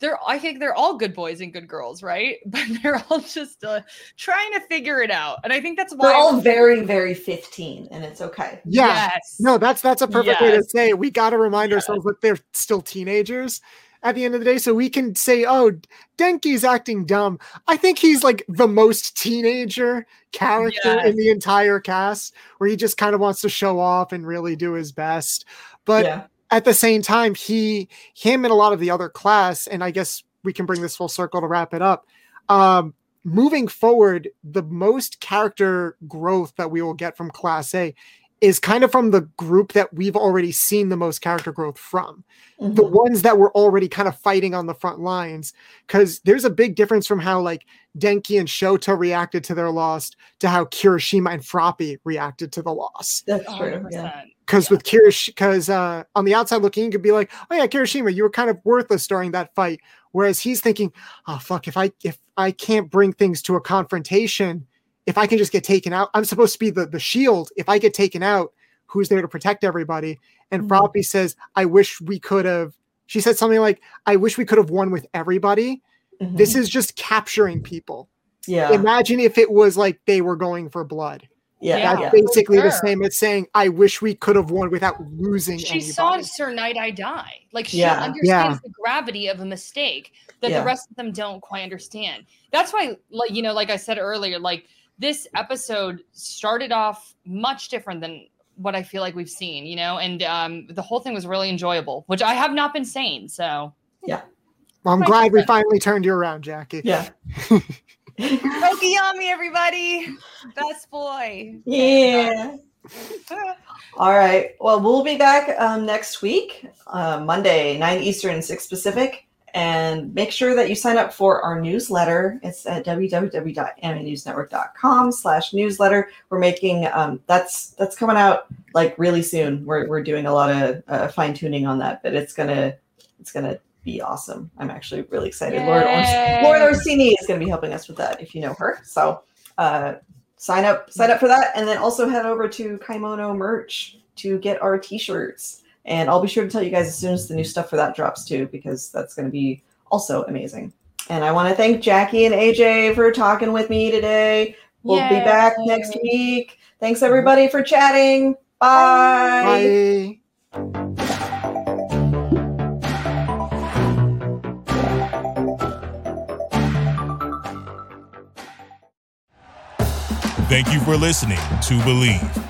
they're I think they're all good boys and good girls, right? But they're all just uh, trying to figure it out, and I think that's why they're all very, very fifteen, and it's okay. Yeah. Yes. No, that's that's a perfect way to say it. We got to remind Yes. ourselves that they're still teenagers at the end of the day, so we can say, "Oh, Denki's acting dumb." I think he's like the most teenager character Yes. in the entire cast, where he just kind of wants to show off and really do his best. But yeah, at the same time, he, him, and a lot of the other class, and I guess we can bring this full circle to wrap it up. Um, moving forward, the most character growth that we will get from Class A is kind of from the group that we've already seen the most character growth from the Mhm. ones that were already kind of fighting on the front lines because there's a big difference from how like denki and shota reacted to their loss to how kirishima and froppy reacted to the loss that's true. 100%. Yeah. because with Kirish, because uh, on the outside looking, you could be like, "Oh yeah, Kirishima, you were kind of worthless during that fight." Whereas he's thinking, "Oh fuck, if I if I can't bring things to a confrontation, if I can just get taken out, I'm supposed to be the the shield. If I get taken out, who's there to protect everybody?" And Mhm. Froppy says, "I wish we could have." She said something like, "I wish we could have won with everybody. Mhm. This is just capturing people. yeah, Imagine if it was like they were going for blood." yeah, Yeah. That's yeah. basically the same as saying, I wish we could have won without losing She anybody. saw Sir Nighteye die. Like she Yeah. understands the gravity of a mistake that Yeah. the rest of them don't quite understand. That's why, like you know, like I said earlier, like this episode started off much different than what I feel like we've seen, you know, and um, the whole thing was really enjoyable, which I have not been saying. So yeah. Well, I'm glad we finally turned you around, Jackie. yeah. Tokoyami, everybody. Best boy. Yeah. All right. Well, we'll be back um, next week, uh, Monday, 9 Eastern, 6 Pacific. And make sure that you sign up for our newsletter. It's at www.animenewsnetwork.com slash newsletter. We're making um, that's that's coming out like really soon. We're, we're doing a lot of uh, fine tuning on that, but it's gonna it's gonna be awesome. I'm actually really excited. Lauren, Ors- Lauren Orsini is going to be helping us with that if you know her. So uh, sign up, sign up for that, and then also head over to Kaimono Merch to get our t-shirts. And I'll be sure to tell you guys as soon as the new stuff for that drops too, because that's going to be also amazing. And I want to thank Jackie and AJ for talking with me today. We'll Yay. be back next week. Thanks everybody for chatting. Bye. Bye. Thank you for listening to Bleav.